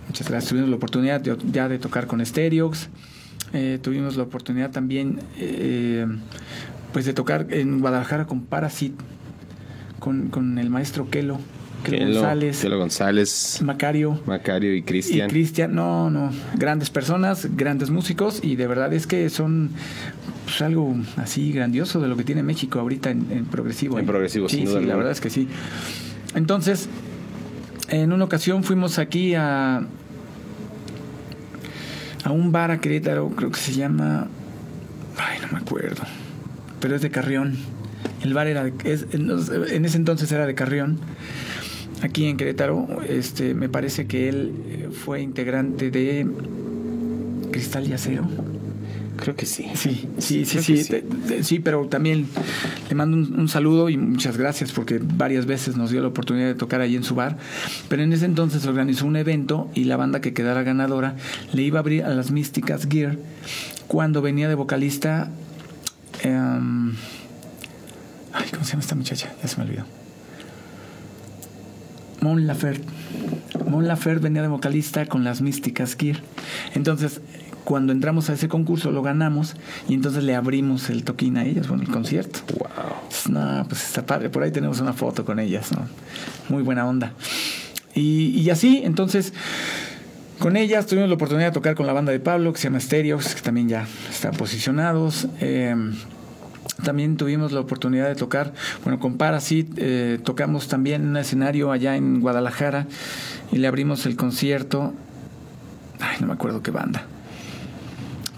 muchas gracias. Tuvimos la oportunidad ya de tocar con Stereox. Eh, tuvimos la oportunidad también, eh, pues, de tocar en Guadalajara con Parasit, con, con el maestro Kelo, Kelo, González, Kelo González, Macario. Macario y Y Cristian. Cristian, no, no, grandes personas, grandes músicos y de verdad es que son pues, algo así grandioso de lo que tiene México ahorita en, en progresivo. En ¿eh? progresivo, sí, sin duda sí, la alguna. verdad es que sí. Entonces, en una ocasión fuimos aquí a a un bar a Querétaro, creo que se llama, ay, no me acuerdo, pero es de Carrión. El bar era de, es- en ese entonces era de Carrión aquí en Querétaro, este, me parece que él eh, fue integrante de Cristal y Acero. Creo que sí. Sí, sí, sí, sí, sí. sí, pero también le mando un, un saludo y muchas gracias porque varias veces nos dio la oportunidad de tocar ahí en su bar. Pero en ese entonces organizó un evento y la banda que quedara ganadora le iba a abrir a las Místicas Gear cuando venía de vocalista. em, ay, ¿cómo se llama esta muchacha? Ya se me olvidó. Mon Laferte. Mon Laferte venía de vocalista con las Místicas Gear. Entonces, cuando entramos a ese concurso lo ganamos y entonces le abrimos el toquín a ellas, bueno, el concierto. Wow. No, pues está padre. Por ahí tenemos una foto con ellas, ¿no? Muy buena onda. Y, y así, entonces, con ellas tuvimos la oportunidad de tocar con la banda de Pablo, que se llama Stereox, que también ya están posicionados. Eh, también tuvimos la oportunidad de tocar, bueno, con Parasit, eh, tocamos también un escenario allá en Guadalajara y le abrimos el concierto. Ay, no me acuerdo qué banda.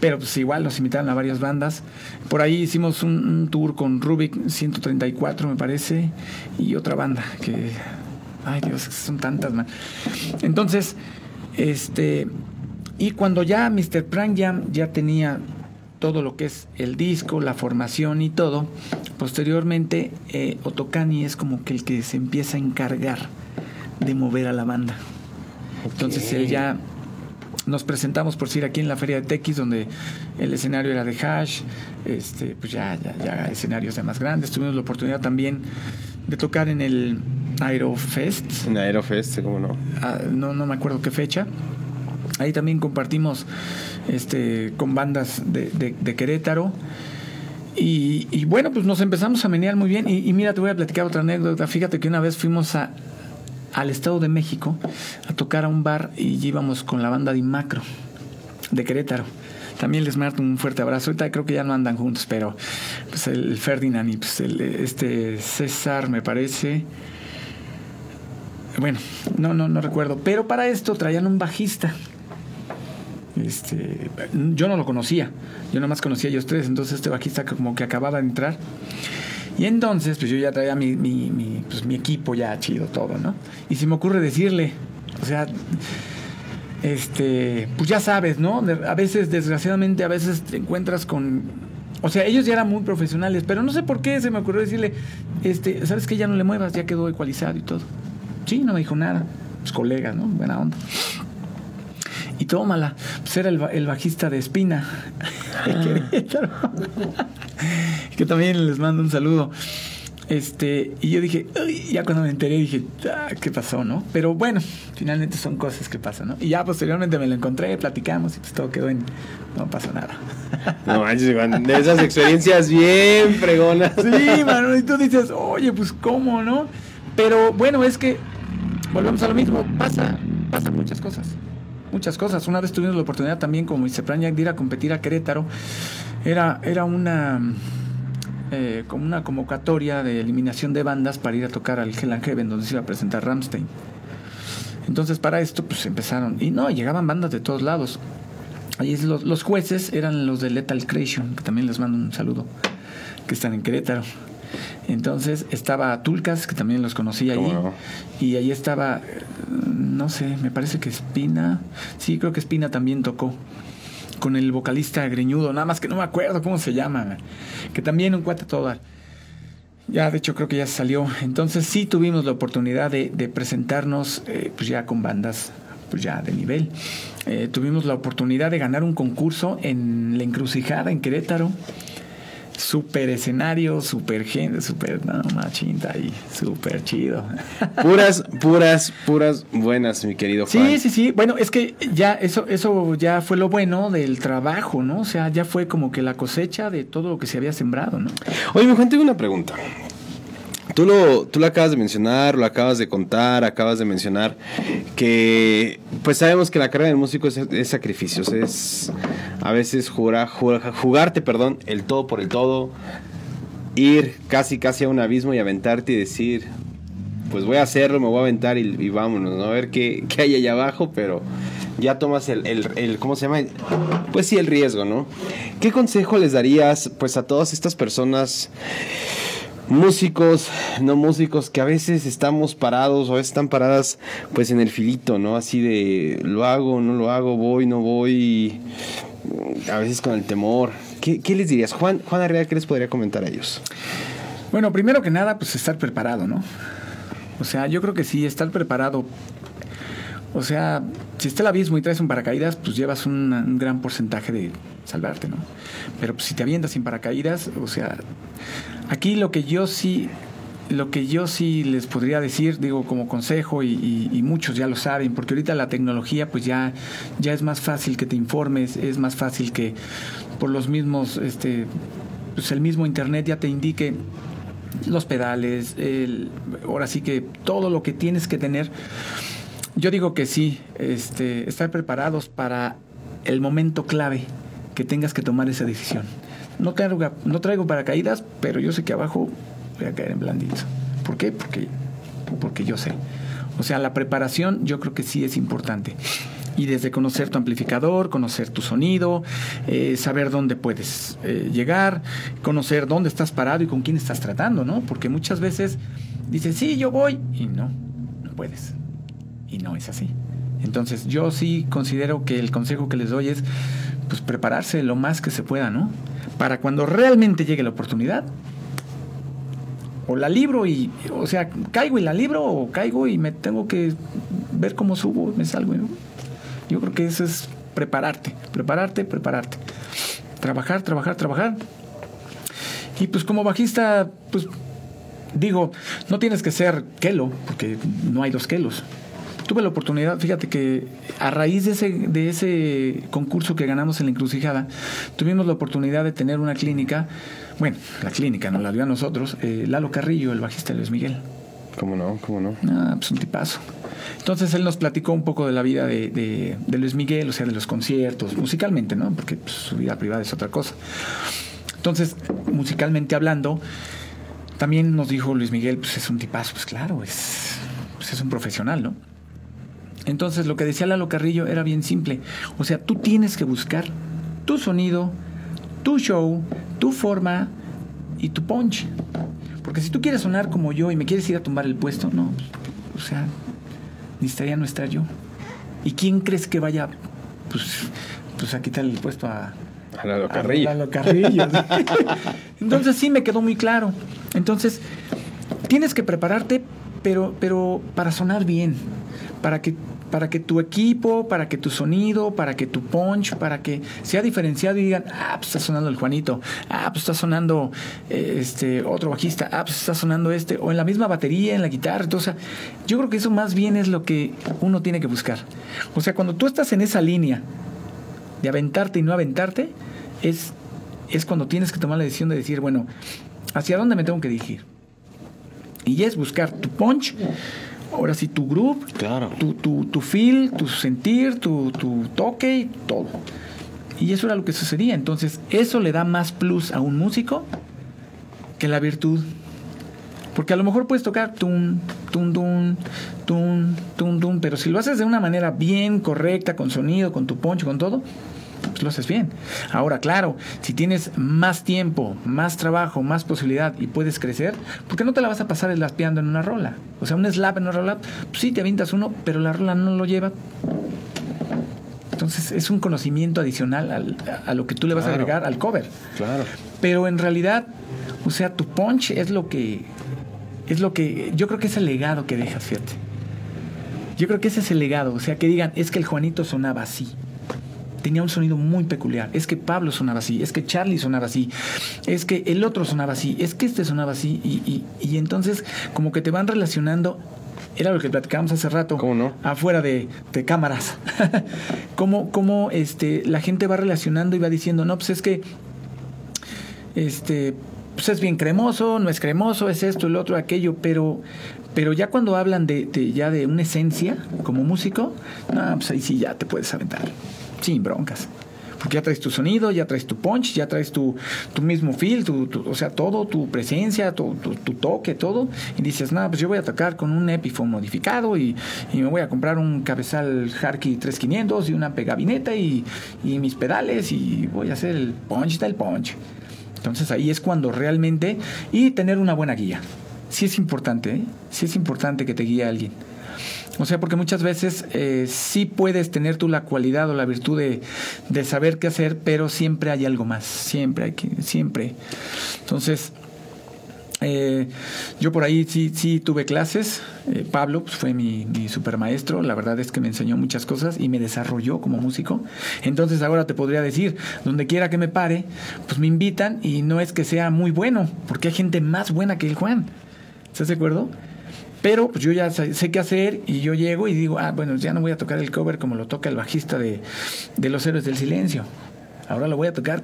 Pero pues igual nos invitaron a varias bandas. Por ahí hicimos un, tour con Rubik 134, me parece, y otra banda que. Ay Dios, son tantas, man. Entonces, este. Y cuando ya Mr. Prank ya tenía todo lo que es el disco, la formación y todo, posteriormente eh, Otokani es como que el que se empieza a encargar de mover a la banda. Entonces él ya nos presentamos por decir aquí en la feria de Tequis donde el escenario era de hash este pues ya ya, ya escenarios de más grandes tuvimos la oportunidad también de tocar en el Aerofest En Aerofest, ¿cómo no? ah, no no me acuerdo qué fecha ahí también compartimos este con bandas de, Querétaro y, bueno pues nos empezamos a menear muy bien y, y mira te voy a platicar otra anécdota fíjate que una vez fuimos a al Estado de México a tocar a un bar y íbamos con la banda de Macro de Querétaro. También les mando un fuerte abrazo. Ahorita creo que ya no andan juntos, pero pues el Ferdinand y pues el, este César me parece. Bueno, no, no, no recuerdo. Pero para esto traían un bajista. Este, yo no lo conocía. Yo nomás conocía a ellos tres. Entonces este bajista que como que acababa de entrar. Y entonces, pues yo ya traía mi, mi, pues, mi equipo ya chido, todo, ¿no? Y se me ocurre decirle, o sea, este, pues ya sabes, ¿no? A veces, desgraciadamente, a veces te encuentras con. O sea, ellos ya eran muy profesionales, pero no sé por qué se me ocurrió decirle, este, ¿sabes qué? Ya no le muevas, ya quedó ecualizado y todo. Sí, no me dijo nada. Pues colegas, ¿no? Buena onda. Y tómala. Pues era el, ba- el bajista de Espina. Querétaro. que también les mando un saludo. Este, y yo dije, "Ay", ya cuando me enteré dije, ah, ¿qué pasó, no? Pero bueno, finalmente son cosas que pasan, ¿no? Y ya posteriormente me lo encontré, platicamos y pues todo quedó en, no pasó nada. No manches, de esas experiencias bien fregonas. Sí, mano, y tú dices, oye, pues cómo, ¿no? Pero bueno, es que volvemos a lo mismo, pasa, pasan muchas cosas. Muchas cosas. Una vez tuvimos la oportunidad también, como Jack, de ir a competir a Querétaro. Era, era una. eh, como una convocatoria de eliminación de bandas para ir a tocar al Hell and Heaven, donde se iba a presentar Ramstein. Entonces, para esto, pues empezaron. Y no, llegaban bandas de todos lados. Ahí los, los jueces eran los de Lethal Creation, que también les mando un saludo, que están en Querétaro. Entonces estaba Tulcas, que también los conocí ahí. Y ahí estaba, no sé, me parece que Espina. Sí, creo que Espina también tocó. Con el vocalista greñudo, nada más que no me acuerdo cómo se llama. Que también un cuate todo. Ya, de hecho, creo que ya salió. Entonces sí tuvimos la oportunidad de, presentarnos eh, pues ya con bandas pues ya de nivel. Eh, tuvimos la oportunidad de ganar un concurso en La Encrucijada, en Querétaro super escenario, super gente, super, no, machinta y super chido. Puras, puras, puras buenas, mi querido Juan. Sí, sí, sí. Bueno, es que ya eso, eso ya fue lo bueno del trabajo, ¿no? O sea, ya fue como que la cosecha de todo lo que se había sembrado, ¿no? Oye, mi Juan, tengo una pregunta. Tú lo, tú lo acabas de mencionar, lo acabas de contar, acabas de mencionar que pues sabemos que la carrera del músico es, sacrificios, es a veces jugar, jugarte, perdón, el todo por el todo, ir casi casi a un abismo y aventarte y decir, pues voy a hacerlo, me voy a aventar y, vámonos, ¿no? a ver qué, qué, hay allá abajo, pero ya tomas el, el, el, ¿cómo se llama? Pues sí, el riesgo, ¿no? ¿Qué consejo les darías pues a todas estas personas? Músicos, no músicos, que a veces estamos parados o a veces están paradas pues en el filito, ¿no? Así de lo hago, no lo hago, voy, no voy, a veces con el temor. ¿Qué, les dirías? Juan, Juan Arriaga, ¿qué les podría comentar a ellos? Bueno, primero que nada, pues estar preparado, ¿no? O sea, yo creo que sí, estar preparado. O sea, si está el abismo y traes un paracaídas, pues llevas un gran porcentaje de salvarte, ¿no? Pero pues, si te avientas sin paracaídas, o sea, aquí lo que yo sí lo que yo sí les podría decir, digo como consejo y, muchos ya lo saben, porque ahorita la tecnología pues ya, ya es más fácil que te informes, es más fácil que por los mismos, este, pues el mismo internet ya te indique los pedales, el, ahora sí que todo lo que tienes que tener. Yo digo que sí, este, estar preparados para el momento clave que tengas que tomar esa decisión. No traigo, no traigo paracaídas, pero yo sé que abajo voy a caer en blandito. ¿Por qué? Porque, porque yo sé. O sea, la preparación yo creo que sí es importante. Y desde conocer tu amplificador, conocer tu sonido, eh, saber dónde puedes eh, llegar, conocer dónde estás parado y con quién estás tratando, ¿no? Porque muchas veces dices, sí, yo voy, y no, no puedes. Y no es así. Entonces yo sí considero que el consejo que les doy es pues prepararse lo más que se pueda, ¿no? Para cuando realmente llegue la oportunidad, o la libro y, o sea, caigo y la libro, o caigo y me tengo que ver cómo subo, me salgo. Yo creo que eso es prepararte, prepararte, prepararte. Trabajar, trabajar, trabajar. Y pues como bajista, pues digo, no tienes que ser Kelo, porque no hay dos Kelos tuve la oportunidad, fíjate que a raíz de ese, de ese concurso que ganamos en la encrucijada, tuvimos la oportunidad de tener una clínica, bueno, la clínica nos la dio a nosotros, eh, Lalo Carrillo, el bajista de Luis Miguel. ¿Cómo no? ¿Cómo no? Ah, pues un tipazo. Entonces él nos platicó un poco de la vida de, de, Luis Miguel, o sea, de los conciertos, musicalmente, ¿no? Porque pues, su vida privada es otra cosa. Entonces, musicalmente hablando, también nos dijo Luis Miguel, pues es un tipazo, pues claro, es, pues es un profesional, ¿no? Entonces lo que decía Lalo Carrillo era bien simple. O sea, tú tienes que buscar tu sonido, tu show, tu forma y tu punch. Porque si tú quieres sonar como yo y me quieres ir a tumbar el puesto, no. O sea, necesitaría no estar yo. ¿Y quién crees que vaya pues, pues a quitar el puesto a, a Lalo Carrillo? A Lalo Carrillo. Entonces sí me quedó muy claro. Entonces, tienes que prepararte, pero, pero para sonar bien. Para que para que tu equipo, para que tu sonido, para que tu punch, para que sea diferenciado y digan, ah, pues está sonando el Juanito, ah, pues está sonando eh, este otro bajista, ah, pues está sonando este, o en la misma batería, en la guitarra. Entonces, yo creo que eso más bien es lo que uno tiene que buscar. O sea, cuando tú estás en esa línea de aventarte y no aventarte, es, es cuando tienes que tomar la decisión de decir, bueno, ¿hacia dónde me tengo que dirigir? Y es buscar tu punch ahora sí tu grupo, claro. tu, tu, tu feel, tu sentir, tu, tu toque y todo. Y eso era lo que sucedía. Entonces, eso le da más plus a un músico que la virtud. Porque a lo mejor puedes tocar tum, tum, tum, tum, tum, tum, pero si lo haces de una manera bien correcta, con sonido, con tu poncho, con todo, pues lo haces bien. Ahora, claro, si tienes más tiempo, más trabajo, más posibilidad y puedes crecer, ¿por qué no te la vas a pasar slapeando en una rola? O sea, un slap en una rola, pues sí, te avientas uno, pero la rola no lo lleva. Entonces es un conocimiento adicional a lo que tú le vas a agregar al cover. Claro. Pero en realidad, o sea, tu punch es lo que es lo que yo creo que es el legado que dejas, fíjate. Yo creo que ese es el legado, o sea, que digan, es que el Juanito sonaba así. Tenía un sonido muy peculiar. Es que Pablo sonaba así, es que Charlie sonaba así, es que el otro sonaba así, es que este sonaba así. Y, y, entonces, como que te van relacionando era lo que platicábamos hace rato. ¿Cómo no? Afuera de, de cámaras. cómo, cómo este, la gente va relacionando y va diciendo, no, pues es que este, pues es bien cremoso, no es cremoso, es esto, el otro, aquello, pero, pero ya cuando hablan de, ya de una esencia como músico, no, pues ahí sí ya te puedes aventar, sin broncas. Porque ya traes tu sonido, ya traes tu punch, ya traes tu, tu mismo feel, tu, o sea, todo, tu presencia, tu, tu, toque, todo. Y dices, no, pues yo voy a tocar con un Epiphone modificado y, me voy a comprar un cabezal Harky 3500 y una pegabineta y, y mis pedales y voy a hacer el punch del punch. Entonces ahí es cuando realmente... Y tener una buena guía. Sí es importante, ¿eh? sí es importante que te guíe alguien. O sea, porque muchas veces eh, sí puedes tener tú la cualidad o la virtud de, de, saber qué hacer, pero siempre hay algo más. Siempre hay que, siempre. Entonces, eh, yo por ahí sí, sí tuve clases. Eh, Pablo pues, fue mi, mi supermaestro. La verdad es que me enseñó muchas cosas y me desarrolló como músico. Entonces ahora te podría decir, donde quiera que me pare, pues me invitan y no es que sea muy bueno, porque hay gente más buena que el Juan. ¿Estás de acuerdo? Pero pues yo ya sé qué hacer y yo llego y digo, ah, bueno, ya no voy a tocar el cover como lo toca el bajista de, de Los Héroes del Silencio. Ahora lo voy a tocar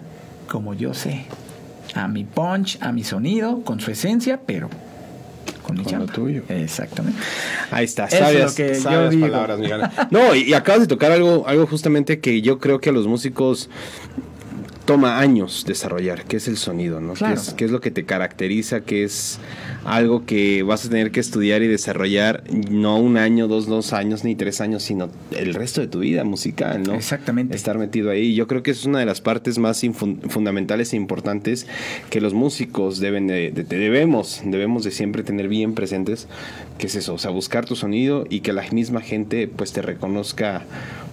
como yo sé a mi punch, a mi sonido, con su esencia, pero con mi con lo tuyo. Exactamente. Ahí está, sabias, palabras, No, y, acabas de tocar algo, algo justamente que yo creo que a los músicos toma años desarrollar, que es el sonido, ¿no? Claro. ¿Qué, es, lo que te caracteriza, que es algo que vas a tener que estudiar y desarrollar no un año, dos, dos años, ni tres años, sino el resto de tu vida musical, ¿no? Exactamente. Estar metido ahí. Yo creo que es una de las partes más fundamentales e importantes que los músicos deben de, debemos, debemos de siempre tener bien presentes, que es eso, o sea, buscar tu sonido y que la misma gente pues te reconozca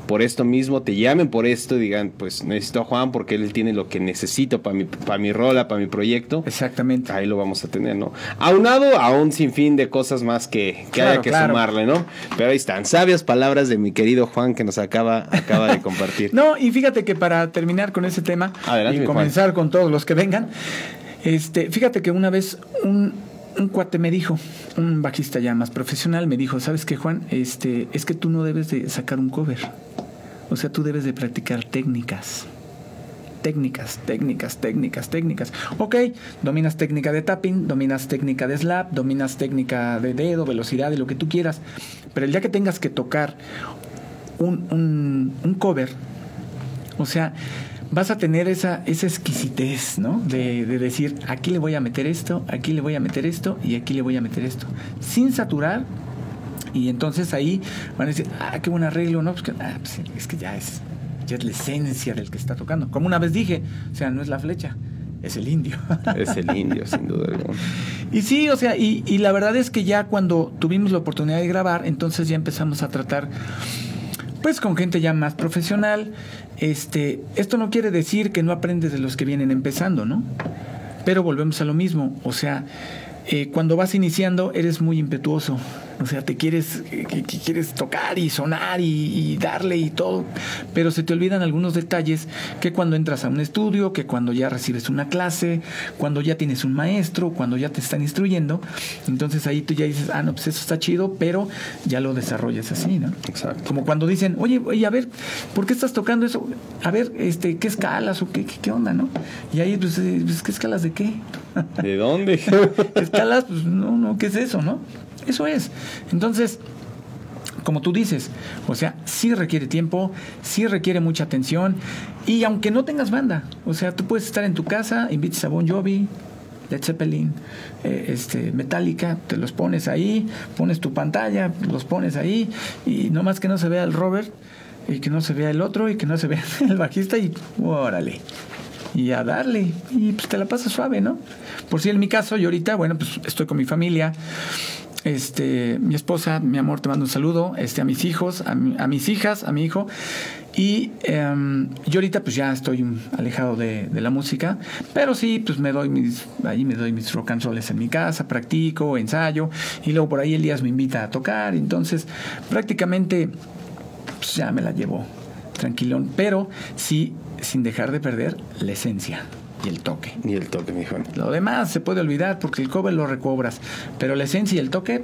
por esto mismo, te llamen por esto y digan, pues necesito a Juan porque él tiene lo que necesito para mi, para mi rola, para mi proyecto. Exactamente. Ahí lo vamos a tener, ¿no? Aunado a un sinfín de cosas más que, que haya que sumarle, ¿no? Pero ahí están, sabias palabras de mi querido Juan que nos acaba, acaba de compartir. no, y fíjate que para terminar con ese tema y comenzar con todos los que vengan, este, fíjate que una vez un, un cuate me dijo, un bajista ya más profesional, me dijo, ¿sabes qué, Juan? Este, es que tú no debes de sacar un cover. O sea, tú debes de practicar técnicas. Técnicas, técnicas, técnicas, técnicas. Ok, dominas técnica de tapping, dominas técnica de slap, dominas técnica de dedo, velocidad y lo que tú quieras. Pero el día que tengas que tocar un, un, cover, o sea, vas a tener esa, esa exquisitez, ¿no? De, de, decir, aquí le voy a meter esto, aquí le voy a meter esto y aquí le voy a meter esto. Sin saturar y entonces ahí van a decir, ah, qué buen arreglo, ¿no? Pues ah, pues es que ya es, ya es la esencia del que está tocando. Como una vez dije, o sea, no es la flecha, es el indio. Es el indio, sin duda alguna. Y sí, o sea, y, y, la verdad es que ya cuando tuvimos la oportunidad de grabar, entonces ya empezamos a tratar, pues con gente ya más profesional. Este, esto no quiere decir que no aprendes de los que vienen empezando, ¿no? Pero volvemos a lo mismo, o sea, eh, cuando vas iniciando eres muy impetuoso, o sea, te quieres, que, quieres tocar y sonar y, darle y todo, pero se te olvidan algunos detalles que cuando entras a un estudio, que cuando ya recibes una clase, cuando ya tienes un maestro, cuando ya te están instruyendo, entonces ahí tú ya dices, ah, no, pues eso está chido, pero ya lo desarrollas así, ¿no? Exacto. Como cuando dicen, oye, oye, a ver, ¿por qué estás tocando eso? A ver, este, ¿qué escalas o qué, qué, onda, no? Y ahí, pues, eh, pues, ¿qué escalas de qué? ¿De dónde? escalas, pues, no, no, ¿qué es eso, no? Eso es. Entonces, como tú dices, o sea, sí requiere tiempo, sí requiere mucha atención y aunque no tengas banda, o sea, tú puedes estar en tu casa, invites a Bon Jovi, Led Zeppelin, eh, este, Metallica, te los pones ahí, pones tu pantalla, los pones ahí y no más que no se vea el Robert y que no se vea el otro y que no se vea el bajista y órale. Y a darle. Y pues te la pasas suave, ¿no? Por si en mi caso, yo ahorita, bueno, pues estoy con mi familia. Este, mi esposa, mi amor, te mando un saludo. Este, a mis hijos, a, mis hijas, a mi hijo. Y em, yo ahorita pues ya estoy alejado de, la música, pero sí, pues me doy mis, ahí me doy mis rock and rolls en mi casa, practico, ensayo, y luego por ahí Elías me invita a tocar, entonces prácticamente pues ya me la llevo tranquilón, pero sí sin dejar de perder la esencia y el toque. Y el toque, mi hijo. Lo demás se puede olvidar porque el cover lo recobras, pero la esencia y el toque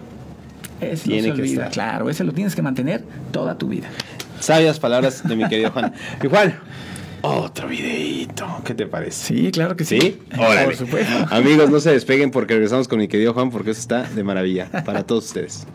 es no se olvida. Claro, ese lo tienes que mantener toda tu vida. Sabias palabras de mi querido Juan. Y Juan, otro videito. ¿Qué te parece? Sí, claro que sí. ¿Sí? Órale. Por supuesto. Amigos, no se despeguen porque regresamos con mi querido Juan porque eso está de maravilla para todos ustedes.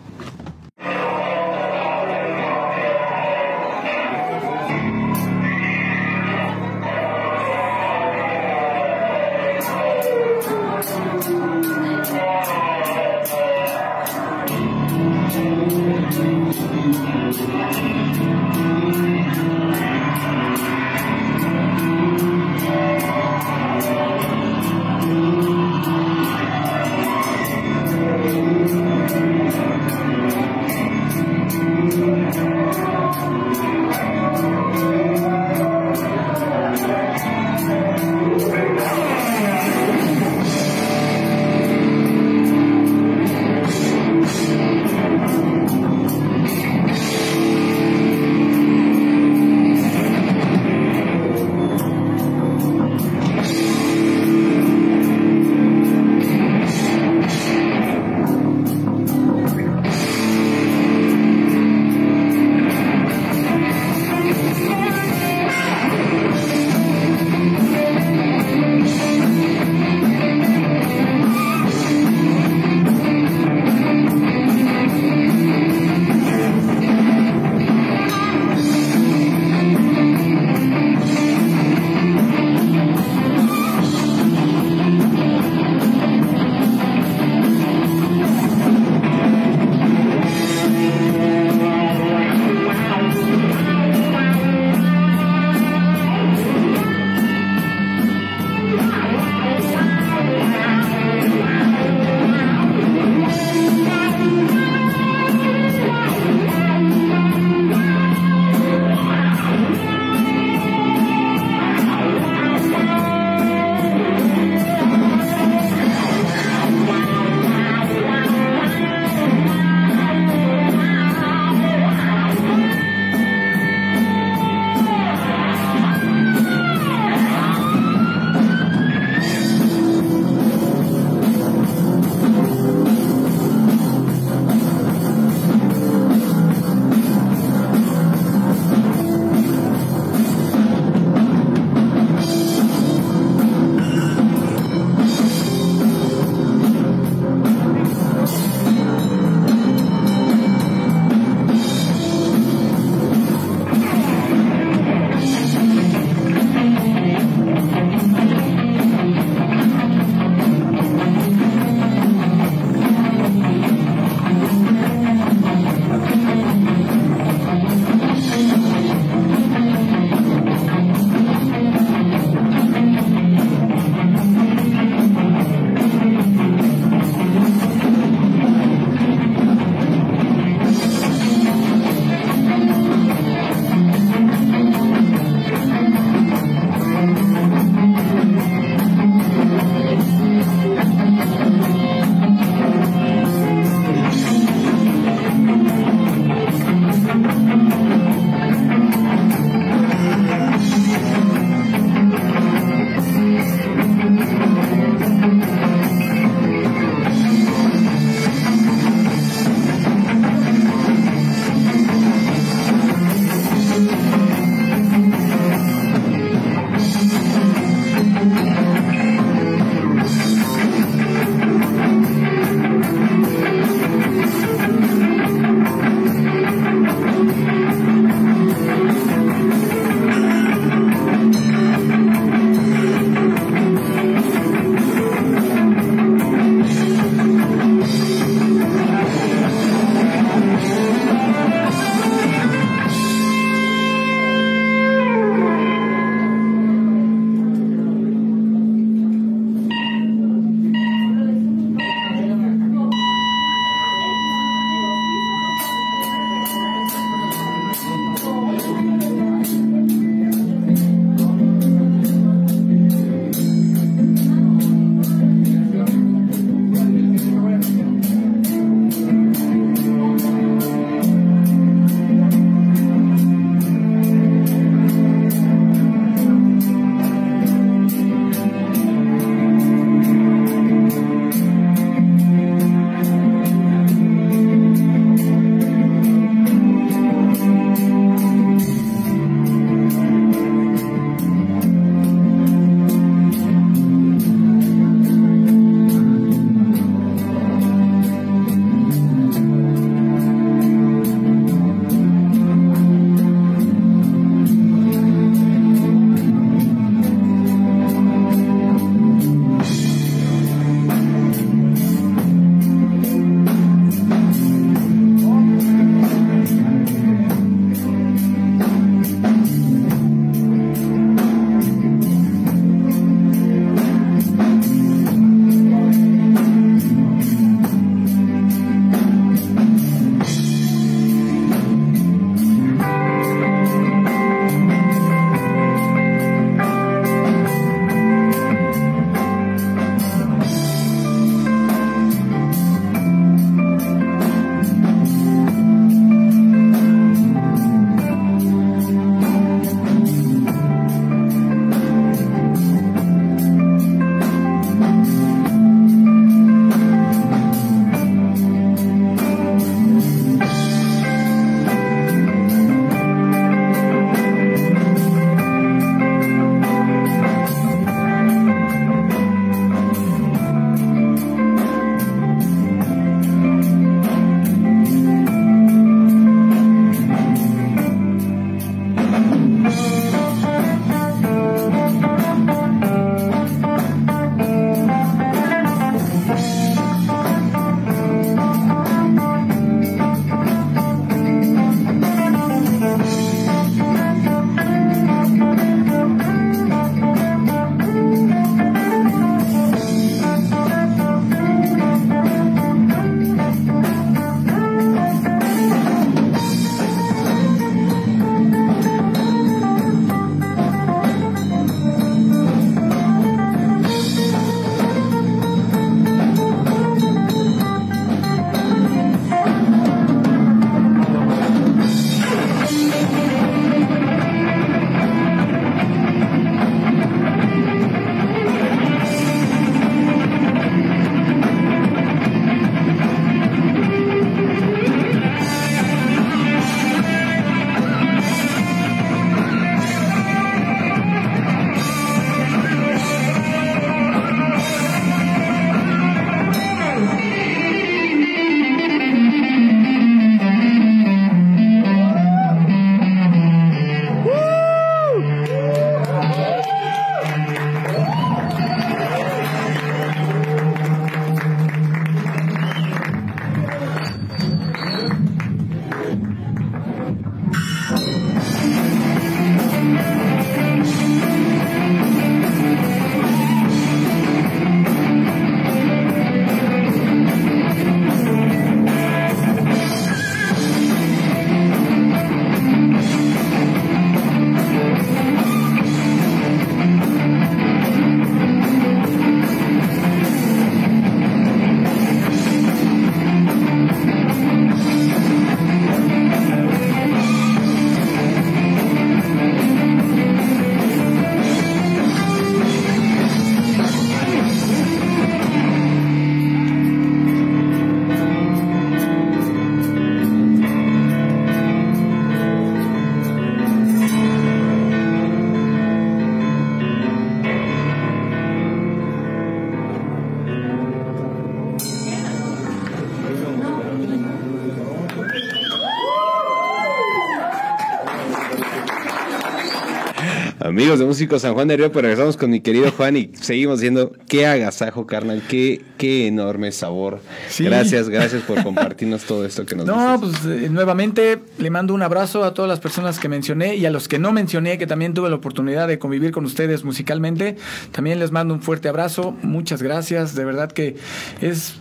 Amigos de Músicos San Juan de Río, pues regresamos con mi querido Juan y seguimos diciendo qué agasajo, carnal, qué, qué enorme sabor. Gracias, gracias por compartirnos todo esto que nos No, pues eh, nuevamente le mando un abrazo a todas las personas que mencioné y a los que no mencioné, que también tuve la oportunidad de convivir con ustedes musicalmente. También les mando un fuerte abrazo. Muchas gracias. De verdad que es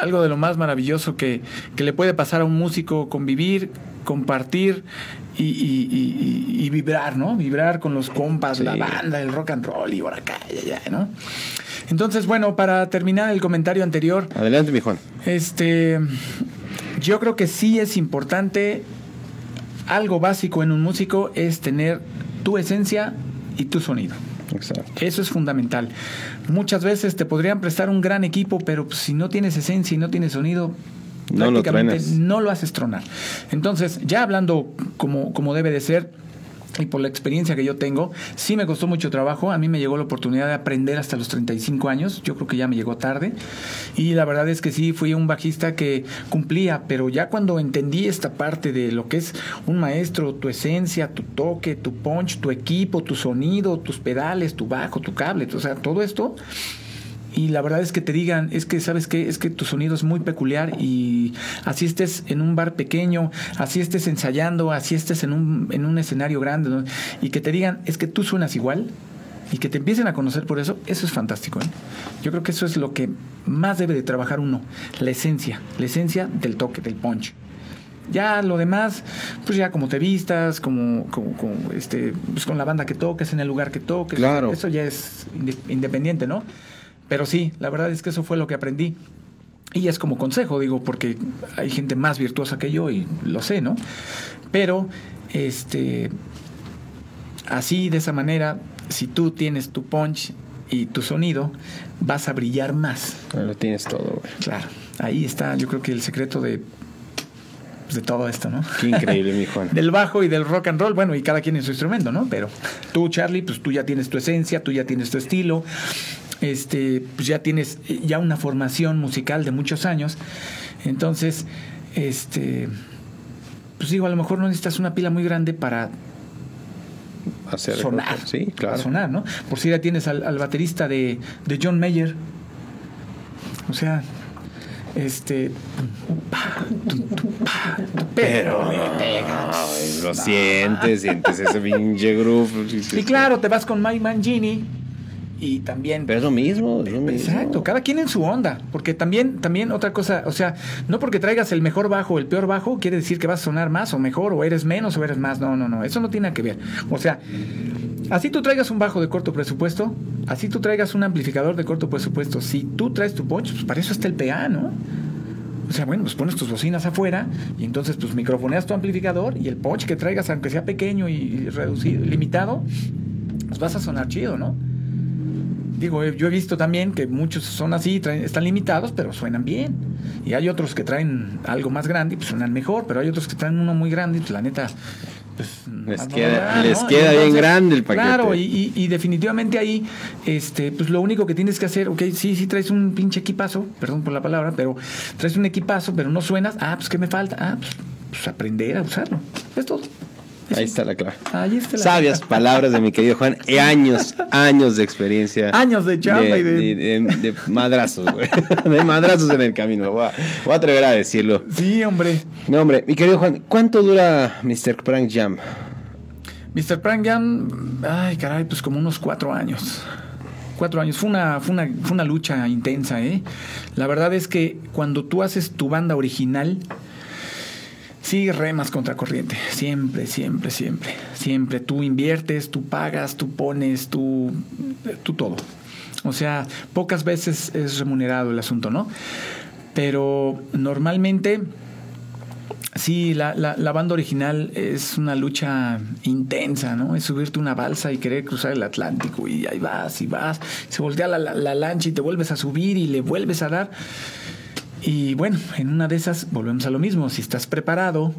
algo de lo más maravilloso que, que le puede pasar a un músico convivir, compartir y, vibrar, ¿no? Vibrar con los compas, la banda, el rock and roll y por acá, ya, ya, ¿no? Entonces, bueno, para terminar el comentario anterior. Adelante, mi Juan. Este. Yo creo que sí es importante. Algo básico en un músico es tener tu esencia y tu sonido. Exacto. Eso es fundamental. Muchas veces te podrían prestar un gran equipo, pero si no tienes esencia y no tienes sonido, no prácticamente lo no lo haces tronar. Entonces, ya hablando como, como debe de ser, y por la experiencia que yo tengo, sí me costó mucho trabajo. A mí me llegó la oportunidad de aprender hasta los 35 años. Yo creo que ya me llegó tarde. Y la verdad es que sí, fui un bajista que cumplía, pero ya cuando entendí esta parte de lo que es un maestro, tu esencia, tu toque, tu punch, tu equipo, tu sonido, tus pedales, tu bajo, tu cable, o sea, todo esto y la verdad es que te digan, es que, ¿sabes qué? Es que tu sonido es muy peculiar y así estés en un bar pequeño, así estés ensayando, así estés en un, en un escenario grande, y que te digan, es que tú suenas igual y que te empiecen a conocer por eso, eso es fantástico. ¿eh? Yo creo que eso es lo que más debe de trabajar uno, la esencia, la esencia del toque, del punch. Ya lo demás, pues ya como te vistas, como, como, este, pues con la banda que toques, en el lugar que toques, claro. eso ya es independiente, ¿no? Pero sí, la verdad es que eso fue lo que aprendí. Y es como consejo, digo, porque hay gente más virtuosa que yo y lo sé, ¿no? Pero, este, así, de esa manera, si tú tienes tu punch y tu sonido, vas a brillar más. Lo tienes todo, güey. Claro, ahí está, yo creo que el secreto de de todo esto, ¿no? Qué increíble, mi Juan. del bajo y del rock and roll, bueno, y cada quien en su instrumento, ¿no? Pero tú, Charlie, pues tú ya tienes tu esencia, tú ya tienes tu estilo, este, pues ya tienes ya una formación musical de muchos años. Entonces, este, pues digo, a lo mejor no necesitas una pila muy grande para Hacer sonar. Sí, claro. sonar, ¿no? Por si ya tienes al, baterista de, de, John Mayer. O este pero lo sientes sientes ese pinche groove y claro te vas con Mike Mangini y también... Pero es lo mismo, es lo mismo. Exacto, cada quien en su onda, porque también, también otra cosa, o sea, no porque traigas el mejor bajo o el peor bajo, quiere decir que vas a sonar más o mejor, o eres menos o eres más, no, no, no, eso no tiene que ver. O sea, así tú traigas un bajo de corto presupuesto, así tú traigas un amplificador de corto presupuesto, si tú traes tu punch, pues para eso está el PA, ¿no? O sea, bueno, pues pones tus bocinas afuera y entonces pues microfoneas tu amplificador y el punch que traigas, aunque sea pequeño y reducido, limitado, pues vas a sonar chido, ¿no? Digo, yo he visto también que muchos son así, están limitados, pero suenan bien. Y hay otros que traen algo más grande y pues suenan mejor, pero hay otros que traen uno muy grande y pues la neta... Pues, les queda, les queda bien grande el paquete. Claro, y, definitivamente ahí, este, pues lo único que tienes que hacer, ok, sí, sí traes un pinche equipazo, perdón por la palabra, pero traes un equipazo, pero no suenas, ah, pues ¿qué me falta? Ah, pues, pues aprender a usarlo. Es todo. Ahí está la clave. Ahí está la Sabias palabras de mi querido Juan. Años, años de experiencia. Años de chamba y de... De, madrazos, güey. De madrazos en el camino. Voy a, voy a, atrever a decirlo. Sí, hombre. No, hombre. Mi querido Juan, ¿cuánto dura Mr. Prank Jam? Mr. Prank Jam, ay, caray, pues como unos cuatro años cuatro años. Fue una, fue una, fue una lucha intensa, ¿eh? La verdad es que cuando tú haces tu banda original, Sí, remas contra corriente, siempre, siempre, siempre, siempre. Tú inviertes, tú pagas, tú pones, tú, tú todo. O sea, pocas veces es remunerado el asunto, ¿no? Pero normalmente, sí, la, la, banda original es una lucha intensa, ¿no? Es subirte una balsa y querer cruzar el Atlántico y ahí vas y vas, se voltea la, la lancha y te vuelves a subir y le vuelves a dar. Y bueno, en una de esas volvemos a lo mismo, si estás preparado,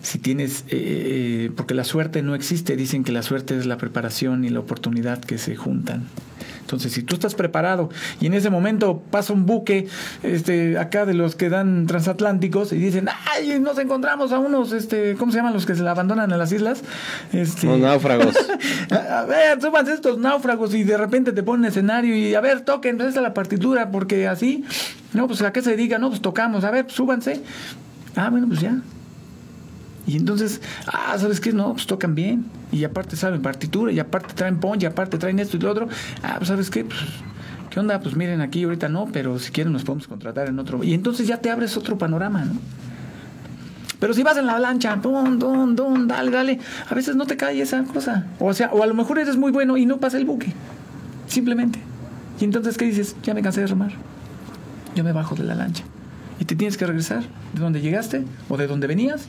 si tienes, eh, eh, porque la suerte no existe, dicen que la suerte es la preparación y la oportunidad que se juntan. Entonces, si tú estás preparado y en ese momento pasa un buque este, acá de los que dan transatlánticos y dicen, ay, nos encontramos a unos, este, ¿cómo se llaman los que se la abandonan en las islas? Este, Los náufragos. a ver, súbanse estos náufragos y de repente te ponen escenario y a ver, toquen, esta es la partitura, porque así, no, pues a qué se diga, no, pues tocamos, a ver, pues, súbanse. Ah, bueno, pues ya. Y entonces, ah, ¿sabes qué? No, pues tocan bien. Y aparte saben partitura, y aparte traen punch, y aparte traen esto y lo otro. Ah, pues ¿sabes qué? Pues, ¿qué onda? Pues miren, aquí ahorita no, pero si quieren nos podemos contratar en otro. Y entonces ya te abres otro panorama, ¿no? Pero si vas en la lancha, dum, dum, dum, dale, dale, a veces no te cae esa cosa. O sea, o a lo mejor eres muy bueno y no pasa el buque. Simplemente. Y entonces, ¿qué dices? Ya me cansé de remar. Yo me bajo de la lancha. Y te tienes que regresar de donde llegaste o de donde venías.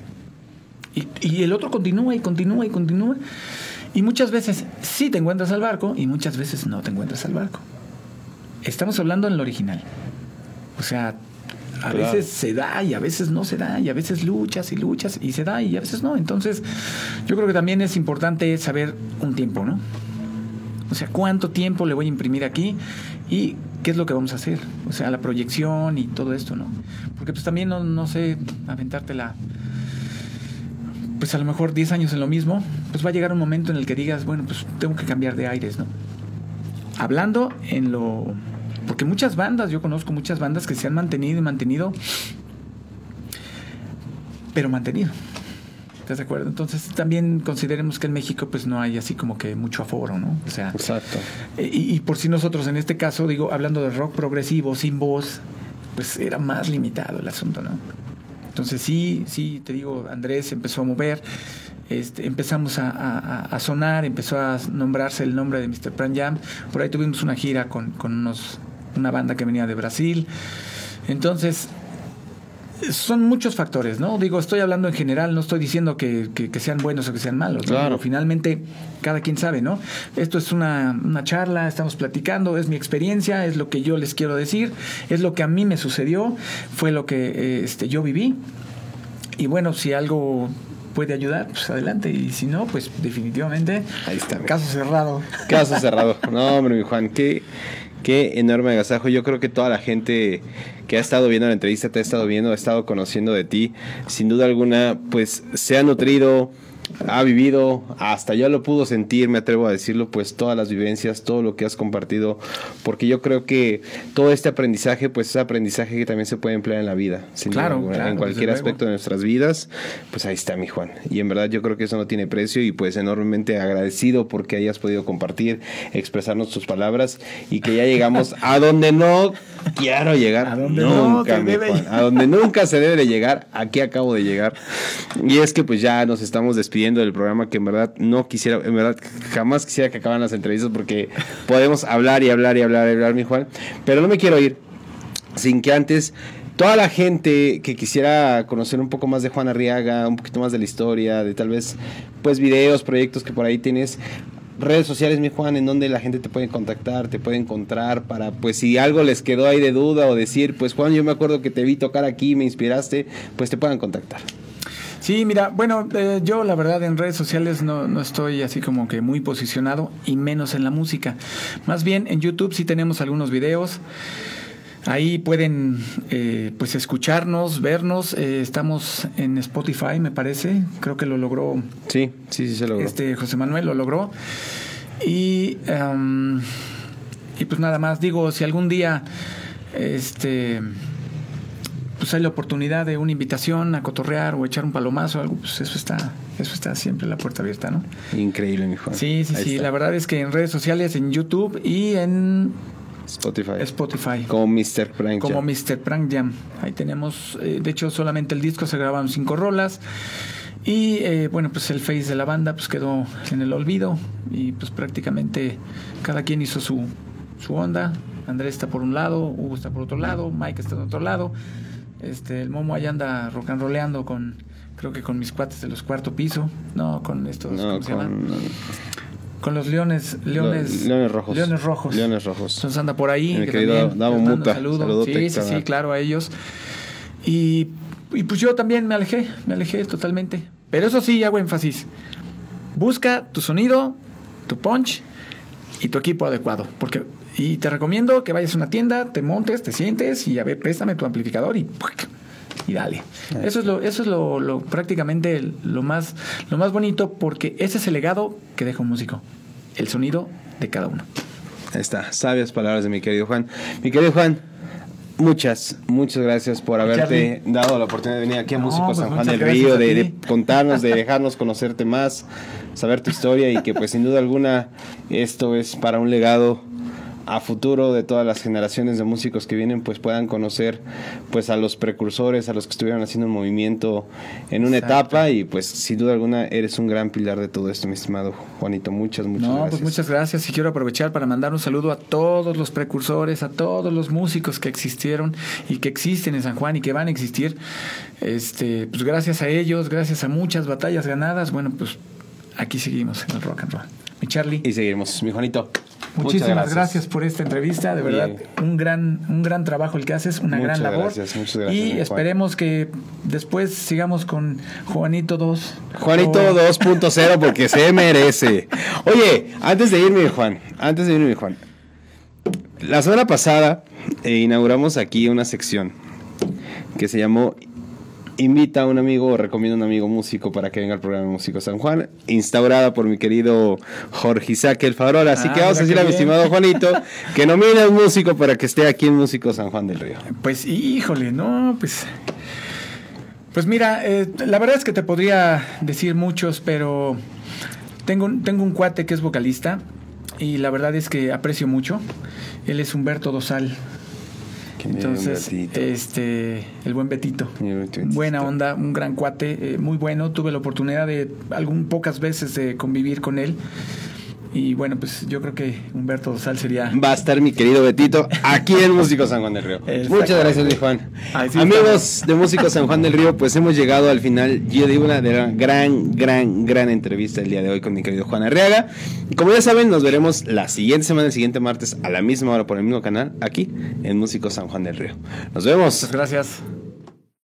Y, y el otro continúa y continúa y continúa. Y muchas veces sí te encuentras al barco y muchas veces no te encuentras al barco. Estamos hablando en lo original. O sea, a Claro. veces se da y a veces no se da y a veces luchas y luchas y se da y a veces no. Entonces, yo creo que también es importante saber un tiempo, ¿no? O sea, cuánto tiempo le voy a imprimir aquí y qué es lo que vamos a hacer. O sea, la proyección y todo esto, ¿no? Porque pues también no, no sé, aventártela, pues a lo mejor 10 años en lo mismo, pues va a llegar un momento en el que digas, bueno, pues tengo que cambiar de aires, ¿no? Hablando en lo... Porque muchas bandas, yo conozco muchas bandas que se han mantenido y mantenido, pero mantenido. ¿Estás de acuerdo? Entonces también consideremos que en México pues no hay así como que mucho aforo, ¿no? O sea, Exacto. y, y por si nosotros en este caso, digo, hablando de rock progresivo, sin voz, pues era más limitado el asunto, ¿no? Entonces sí, sí, te digo, Andrés empezó a mover, este, empezamos a, a- a sonar, empezó a nombrarse el nombre de Mr. Pran Jam. Por ahí tuvimos una gira con, con unos, una banda que venía de Brasil. Entonces, son muchos factores, ¿no? Digo, estoy hablando en general, no estoy diciendo que, que- que sean buenos o que sean malos. ¿no? Claro. Digo, Finalmente, cada quien sabe, ¿no? Esto es una, una charla, estamos platicando, es mi experiencia, es lo que yo les quiero decir, es lo que a mí me sucedió, fue lo que eh, este, yo viví. Y bueno, si algo puede ayudar, pues adelante. Y si no, pues definitivamente, Ahí está. caso cerrado. Caso cerrado. No, hombre, mi Juan, qué, qué enorme agasajo. Yo creo que toda la gente que ha estado viendo la entrevista, te ha estado viendo, ha estado conociendo de ti, sin duda alguna, pues se ha nutrido, ha vivido, hasta yo lo pudo sentir, me atrevo a decirlo, pues todas las vivencias, todo lo que has compartido, porque yo creo que todo este aprendizaje, pues es aprendizaje que también se puede emplear en la vida, sin Claro, alguna, claro, en cualquier aspecto de nuestras vidas, pues ahí está mi Juan. Y en verdad yo creo que eso no tiene precio y pues enormemente agradecido porque hayas podido compartir, expresarnos tus palabras y que ya llegamos a donde no quiero llegar. A donde no nunca, se mi Juan. A donde nunca se debe de llegar. Aquí acabo de llegar. Y es que pues ya nos estamos despidiendo del programa que en verdad no quisiera, en verdad jamás quisiera que acabaran las entrevistas porque podemos hablar y hablar y hablar y hablar, mi Juan. Pero no me quiero ir sin que antes toda la gente que quisiera conocer un poco más de Juan Arriaga, un poquito más de la historia, de tal vez pues videos, proyectos que por ahí tienes, redes sociales, mi Juan, en donde la gente te puede contactar, te puede encontrar para pues si algo les quedó ahí de duda o decir, pues Juan, yo me acuerdo que te vi tocar aquí, me inspiraste, pues te puedan contactar. Sí, mira, bueno, eh, yo la verdad en redes sociales no, no estoy así como que muy posicionado y menos en la música. Más bien en YouTube sí tenemos algunos videos. Ahí pueden eh, pues escucharnos, vernos. Eh, estamos en Spotify, me parece. Creo que lo logró Sí, sí, sí se logró. este José Manuel, lo logró. Y, em, y pues nada más, digo, si algún día este pues hay la oportunidad de una invitación a cotorrear o echar un palomazo o algo, pues eso está, eso está siempre la puerta abierta, ¿no? Increíble, mi Juan. Sí, sí, Ahí sí. está. La verdad es que en redes sociales, en YouTube y en Spotify. Spotify. Como Mr. Prank Como Jam. Mr. Prank Jam. Ahí tenemos, eh, de hecho, solamente el disco se grabaron cinco rolas. Y eh, bueno, pues el face de la banda pues quedó en el olvido. Y pues prácticamente cada quien hizo su, su onda. Andrés está por un lado, Hugo está por otro lado, Mike está en otro lado. Este, el Momo allá anda rock and rolleando con, creo que con mis cuates de los cuarto piso. No, con estos, No, ¿cómo se llaman? con Con los leones, leones, Leones Rojos. Leones rojos. Leones Rojos. Entonces anda por ahí. Mi que querido Davo Muta, saludo. Sí, sí, sí, claro, a ellos. Y, y pues yo también me alejé, me alejé totalmente. Pero eso sí, hago énfasis. Busca tu sonido, tu punch y tu equipo adecuado. Porque Y te recomiendo que vayas a una tienda, te montes, te sientes y a ver, préstame tu amplificador y y dale. Eso es lo, eso es lo, lo, prácticamente lo más, lo más bonito porque ese es el legado que deja un músico, el sonido de cada uno. Ahí está, sabias palabras de mi querido Juan. Mi querido Juan, muchas, muchas gracias por haberte dado la oportunidad de venir aquí a Músico pues San Juan del Río, de, de, contarnos, de dejarnos conocerte más, saber tu historia y que pues sin duda alguna esto es para un legado a futuro de todas las generaciones de músicos que vienen pues puedan conocer pues a los precursores, a los que estuvieron haciendo un movimiento en una etapa y pues sin duda alguna eres un gran pilar de todo esto, mi estimado Juanito. Muchas, muchas no, Pues muchas gracias y quiero aprovechar para mandar un saludo a todos los precursores, a todos los músicos que existieron y que existen en San Juan y que van a existir. Este, pues gracias a ellos, gracias a muchas batallas ganadas, bueno, pues aquí seguimos en el rock and roll. Mi Charlie. Y seguimos, mi Juanito. Muchísimas gracias. por esta entrevista, de verdad, un gran, un gran trabajo el que haces, una gran labor. Gracias, muchas gracias. Y esperemos que después sigamos con Juanito 2. Juanito 2.0 porque se merece. Oye, antes de irme, Juan, antes de irme, Juan. La semana pasada eh, inauguramos aquí una sección que se llamó invita a un amigo o recomienda a un amigo músico para que venga al programa Músico San Juan, instaurada por mi querido Jorge Isaac El Farol. Así que ah, vamos a decirle a mi estimado Juanito que nomine a un músico para que esté aquí en Músico San Juan del Río. Pues híjole, no, pues... Pues mira, eh, la verdad es que te podría decir muchos, pero tengo, tengo un cuate que es vocalista y la verdad es que aprecio mucho. Él es Humberto Dosal. Entonces, este, el buen Betito. Buena onda, un gran cuate, eh, muy bueno. Tuve la oportunidad de algún pocas veces de convivir con él. Y bueno, pues yo creo que Humberto Dosal sería. Va a estar mi querido Betito aquí en Músico San Juan del Río. Muchas gracias, mi Juan. Amigos de Músico San Juan del Río, pues hemos llegado al final, yo digo, una de la gran, gran, gran entrevista el día de hoy con mi querido Juan Arriaga. Y como ya saben, nos veremos la siguiente semana, el siguiente martes, a la misma hora por el mismo canal, aquí en Músico San Juan del Río. Nos vemos. Muchas gracias.